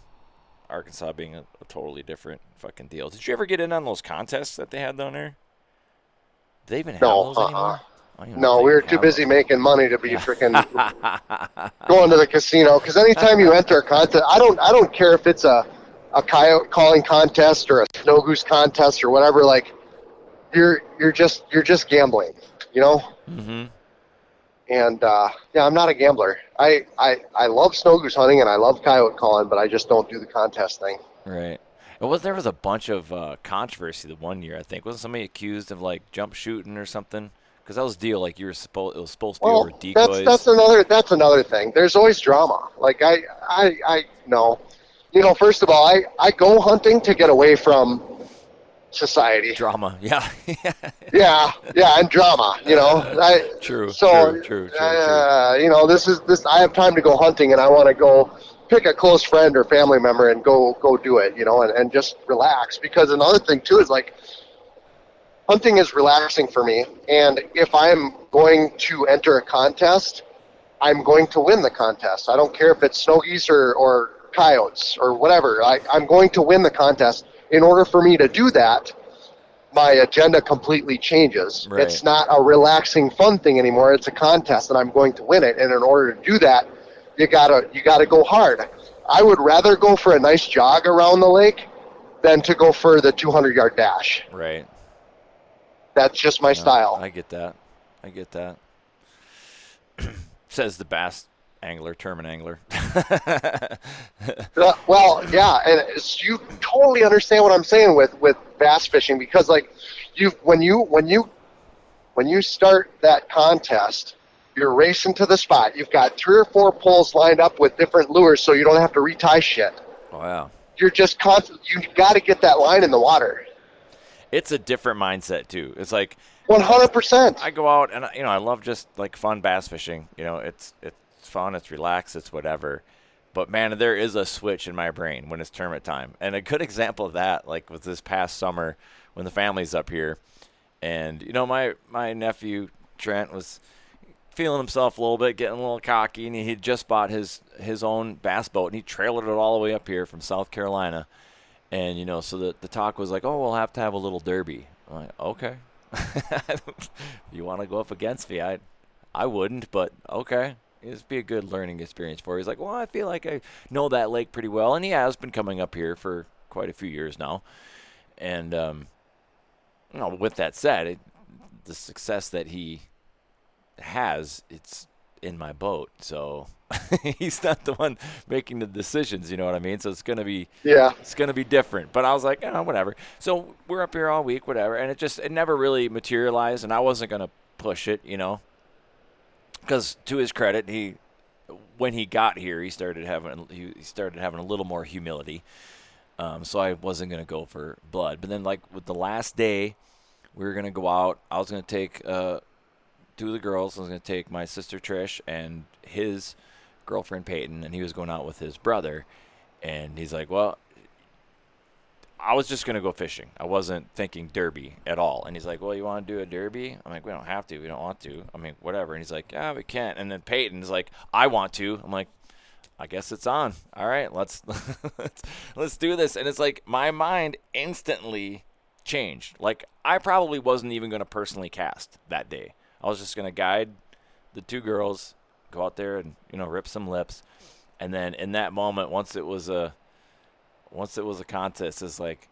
Arkansas being a, a totally different fucking deal. Did you ever get in on those contests that they had down there? Do they even have No, those uh-uh. anymore? I don't even know No, we were too busy those. making money to be freaking going to the casino. Because anytime you enter a contest, I don't I don't care if it's a a coyote calling contest or a snow goose contest or whatever. Like you're you're just you're just gambling, you know. Mhm. And uh, yeah, I'm not a gambler. I, I I love snow goose hunting and I love coyote calling, but I just don't do the contest thing. Right. It was there was a bunch of uh, controversy the one year I think wasn't somebody accused of like jump shooting or something because that was deal like you were supposed it was supposed to be Well, over decoys. that's that's another that's another thing. There's always drama. Like I I I no, you know. First of all, I I go hunting to get away from society. drama. Yeah. Yeah, yeah, and drama. You know, I True, So true, true, true, uh, you know, this is this. I have time to go hunting, and I want to go pick a close friend or family member and go go do it. You know, and, and just relax. Because another thing too is like hunting is relaxing for me, and if I'm going to enter a contest, I'm going to win the contest. I don't care if it's snow geese or, or coyotes or whatever. I, I'm going to win the contest. In order for me to do that, my agenda completely changes. Right. It's not a relaxing, fun thing anymore. It's a contest, and I'm going to win it. And in order to do that, you gotta you gotta go hard. I would rather go for a nice jog around the lake than to go for the 200 yard dash. right. That's just my No, style. I get that. I get that. Says the bass angler, tournament angler. Uh, well, yeah, and you totally understand what I'm saying with with bass fishing because like you when you when you when you start that contest, you're racing to the spot. You've got three or four poles lined up with different lures, so you don't have to retie shit. wow. You're just constant. You got to get that line in the water. It's a different mindset too. It's like 100. percent I go out and you know I love just like fun bass fishing. You know, it's it's fun, it's relaxed, it's whatever. But man, there is a switch in my brain when it's tournament time. And a good example of that, like was this past summer when the family's up here, and you know my my nephew Trent was feeling himself a little bit, getting a little cocky, and he had just bought his his own bass boat, and he trailered it all the way up here from South Carolina. And you know, so the the talk was like, oh, we'll have to have a little derby. I'm like, okay, you want to go up against me? I, I wouldn't, but okay. It'd be a good learning experience for you. He's like, well, I feel like I know that lake pretty well, and he has been coming up here for quite a few years now. And um, you know, with that said, it, the success that he has, it's in my boat. So he's not the one making the decisions. You know what I mean? So it's gonna be Yeah. it's gonna be different. But I was like, oh, whatever. So we're up here all week, whatever, and it just it never really materialized, and I wasn't gonna push it, you know, because to his credit, he when he got here, he started having he started having a little more humility. Um, so I wasn't gonna go for blood. But then, like with the last day, we were gonna go out. I was gonna take uh, two of the girls. I was gonna take my sister Trish and his girlfriend Peyton, and he was going out with his brother. And he's like, "Well, I was just gonna go fishing. I wasn't thinking derby at all." And he's like, "Well, you want to do a derby?" I'm like, "We don't have to. We don't want to. I mean, whatever." And he's like, "Yeah, we can't." And then Peyton's like, "I want to." I'm like, I guess it's on. All right, let's let's let's do this. And it's like my mind instantly changed. Like I probably wasn't even to personally cast that day. I was just to guide the two girls, go out there and you know rip some lips, and then in that moment, once it was a once it was a contest, it's like,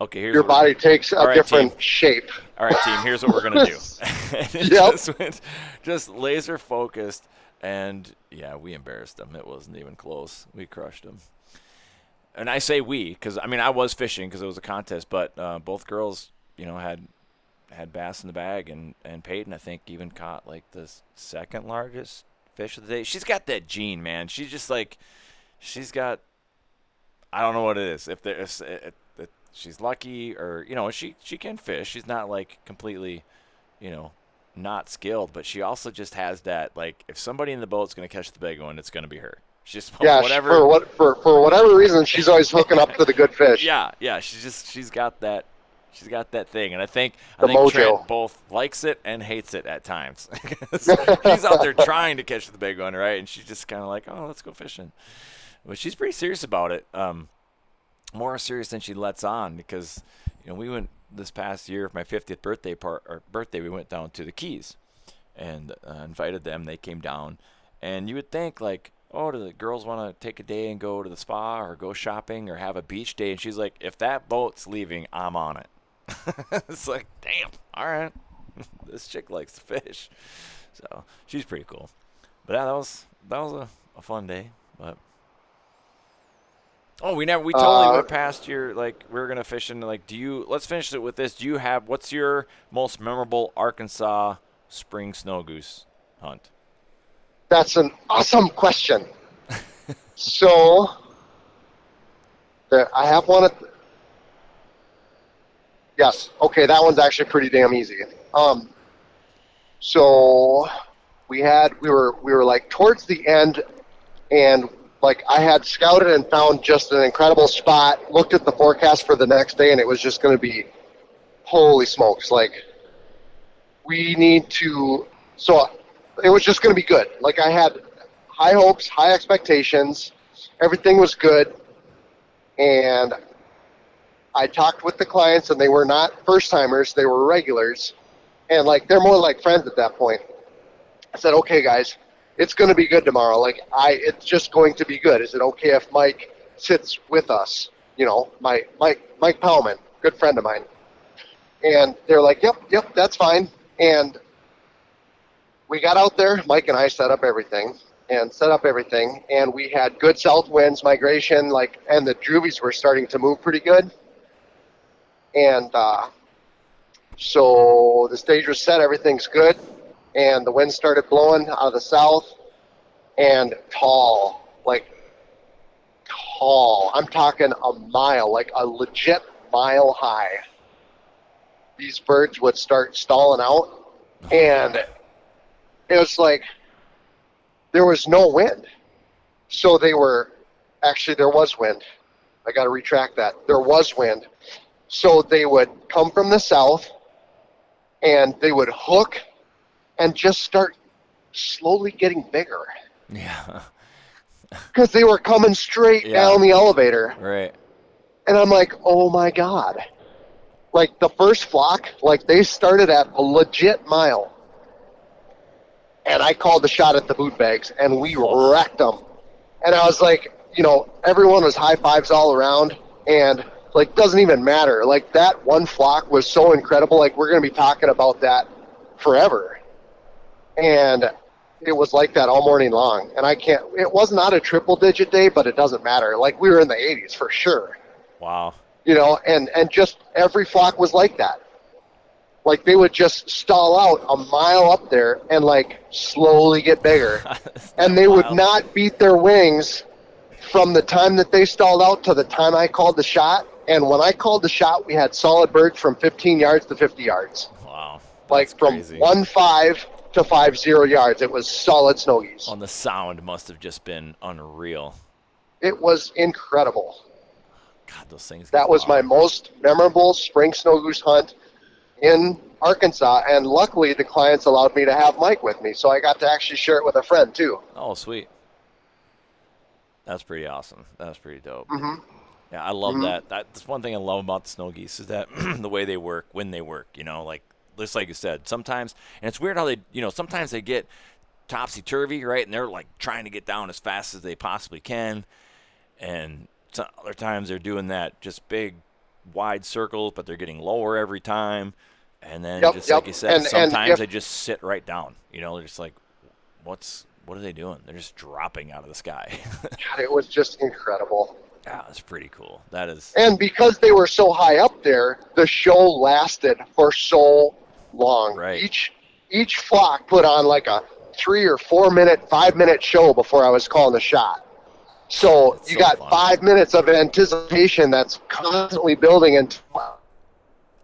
okay, here's Your body takes a right, different team. shape. all right, team, here's what we're gonna do. and Yep. just went, just laser focused, and yeah, we embarrassed them. It wasn't even close. We crushed them. and I say we because I mean I was fishing because it was a contest, but uh, both girls, you know, had had bass in the bag, and and Peyton I think even caught like the second largest fish of the day. She's got that gene, man. She's just like, she's got, I don't know what it is. If there's, she's lucky or you know she she can fish. She's not like completely, you know, not skilled, but she also just has that like if somebody in the boat's gonna catch the big one, it's gonna be her. She's just Yeah, whatever. for what for for whatever reason, she's always hooking up to the good fish. Yeah, yeah. She's just she's got that she's got that thing, and I think I think mojo. Trent both likes it and hates it at times. he's out there trying to catch the big one, right? And she's just kind of like, oh, let's go fishing. But she's pretty serious about it. Um, more serious than she lets on because you know we went this past year for my 50th birthday part or birthday we went down to the Keys and uh, invited them. They came down, and you would think like, oh, do the girls want to take a day and go to the spa or go shopping or have a beach day? And she's like, if that boat's leaving, I'm on it. it's like, damn, all right, this chick likes to fish, so she's pretty cool. But yeah, that was that was a, a fun day. But oh, we never we totally Uh, went past your like we were gonna fish and like, do you? Let's finish it with this. Do you have what's your most memorable Arkansas spring snow goose hunt? That's an awesome question. so, there, I have one. At, yes. Okay, that one's actually pretty damn easy. Um, so we had we were we were like towards the end, and like I had scouted and found just an incredible spot. Looked at the forecast for the next day, and it was just going to be, holy smokes! Like we need to. So it was just going to be good. Like I had high hopes, high expectations. Everything was good, and I talked with the clients, and they were not first timers; they were regulars, and like they're more like friends at that point. I said, "Okay, guys, it's going to be good tomorrow. Like I, it's just going to be good. Is it okay if Mike sits with us? You know, my Mike Mike Powman, good friend of mine." And they're like, "Yep, yep, that's fine." And we got out there. Mike and I set up everything and set up everything, and we had good south winds, migration, like, and the juvies were starting to move pretty good. And uh, so the stage was set, everything's good, and the wind started blowing out of the south, and tall, like tall. I'm talking a mile, like a legit mile high. These birds would start stalling out, and it was like there was no wind. So they were actually there was wind. I got to retract that. There was wind. So they would come from the south and they would hook and just start slowly getting bigger Yeah, because they were coming straight Yeah. down the elevator. right. And I'm like, oh my God. Like the first flock, like they started at a legit mile. And I called the shot at the boot bags and we oh. wrecked them. And I was like, you know, everyone was high fives all around and like doesn't even matter. Like that one flock was so incredible. Like we're going to be talking about that forever. And it was like that all morning long. And I can't, it was not a triple digit day, but it doesn't matter. Like we were in the 80s for sure Wow. you know, and and just every flock was like that. Like they would just stall out a mile up there and like slowly get bigger, and they would not beat their wings from the time that they stalled out to the time I called the shot. And when I called the shot, we had solid birds from 15 yards to 50 yards, Wow. like from crazy. one five to five zero yards. It was solid snow geese. On the sound must have just been unreal. It was incredible. God, those things. That was my most memorable spring snow goose hunt in Arkansas, and luckily the clients allowed me to have Mike with me, so I got to actually share it with a friend too. Oh, sweet. That's pretty awesome. That's pretty dope. Mhm. Yeah, I love Mhm. that. That's one thing I love about the snow geese is that the way they work when they work. You know, like just like you said, sometimes and it's weird how they, you know, sometimes they get topsy turvy, right? And they're like trying to get down as fast as they possibly can, and other times they're doing that just big, wide circles, but they're getting lower every time. And then Yep, just yep. like you said, And- and sometimes if- they just sit right down. You know, they're just like, what's what are they doing? They're just dropping out of the sky. God, it was just incredible. Yeah, that's pretty cool. That is. And because they were so high up there, the show lasted for so long. Right. Each each flock put on like a three or four minute, five minute show before I was calling the shot. So That's you so got fun. five minutes of anticipation that's constantly building into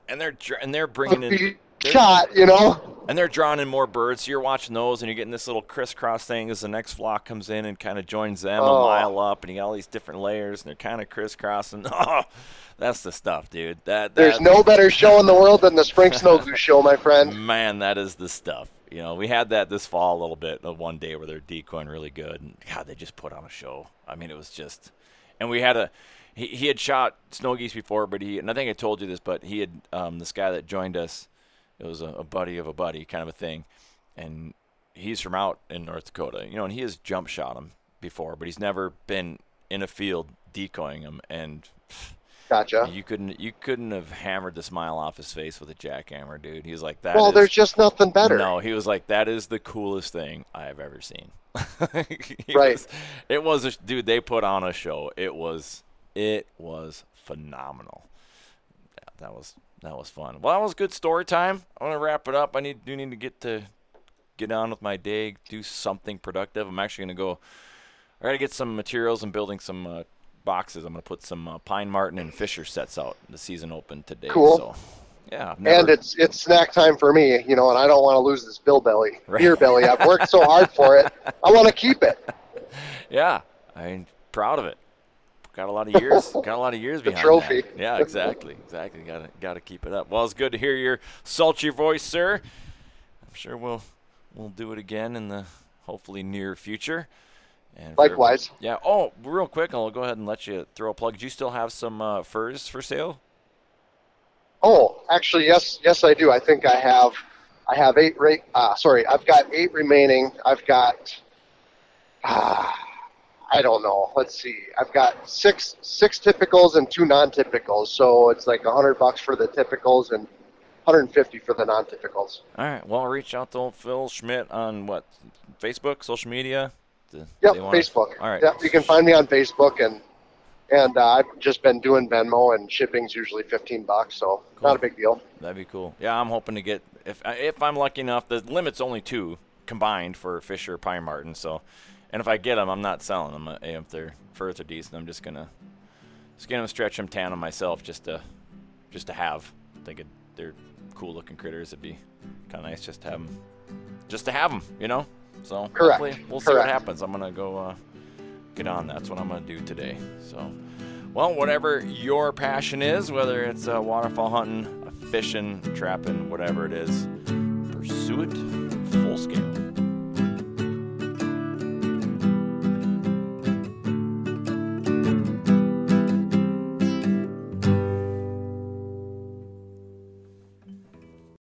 And they're and they're bringing in. Shot, you know. And they're drawing in more birds. So you're watching those, and you're getting this little crisscross thing as the next flock comes in and kind of joins them a Oh. mile up, and you got all these different layers, and they're kind of crisscrossing. Oh, that's the stuff, dude. That, that There's no better show in the world than the Spring Snow Goose Show, my friend. man, that is the stuff. You know, we had that this fall a little bit, uh, one day where they're decoying really good, and God, they just put on a show. I mean, it was just, and we had a. He, he had shot snow geese before, but he and I think I told you this, but he had um, this guy that joined us. It was a, a buddy of a buddy kind of a thing, and he's from out in North Dakota, you know, and he has jump shot him before, but he's never been in a field decoying him, and Gotcha. you couldn't you couldn't have hammered the smile off his face with a jackhammer, dude. He was like that. Well, is- there's just nothing better. no, he was like, "That is the coolest thing I have ever seen." Right. was- it was, a, dude. They put on a show. It was, it was phenomenal. Yeah, that was that was fun. Well, that was good story time. I want to wrap it up. I need do need to get to get on with my day, do something productive. I'm actually gonna go. I gotta get some materials and building some uh, boxes. I'm gonna put some uh, pine marten and Fisher sets out. The season opened today. Cool. So, yeah. Never, And it's it's snack time for me, you know, and I don't want to lose this bill belly, Right. beer belly. I've worked so hard for it. I want to keep it. Yeah, I'm proud of it. Got a lot of years. got a lot of years The behind trophy. that. Yeah, exactly, exactly. Got to got to keep it up. Well, it's good to hear your sultry voice, sir. I'm sure we'll we'll do it again in the hopefully near future. And Likewise. yeah. Oh, real quick, I'll go ahead and let you throw a plug. Do you still have some uh, furs for sale? Oh, actually, yes, yes, I do. I think I have, I have eight. Ra- uh, sorry, I've got eight remaining. I've got, uh, I don't know. Let's see. I've got six six typicals and two non-typicals. So it's like a hundred bucks for the typicals and 150 for the non-typicals. All right. Well, I'll reach out to old Phil Schmidt on what Facebook, social media. Do Yep, wanna- Facebook. All right. Yep, you can find me on Facebook and and uh, I've just been doing Venmo and shipping's usually 15 bucks, so Cool. not a big deal. That'd be cool. Yeah, I'm hoping to get if if I'm lucky enough. The limit's only two combined for Fisher Pine Marten. So, and if I get them, I'm not selling them. Uh, If they're are decent, I'm just gonna skin them, stretch them, tan them myself, just to just to have. I think it, they're cool looking critters. It'd be kind of nice just to have them, just to have them, you know. So Correct. hopefully we'll see what happens. I'm gonna go uh, get on. That's what I'm gonna do today. So. Well, whatever your passion is, whether it's uh, waterfowl hunting, fishing, trapping, whatever it is, pursue it full scale.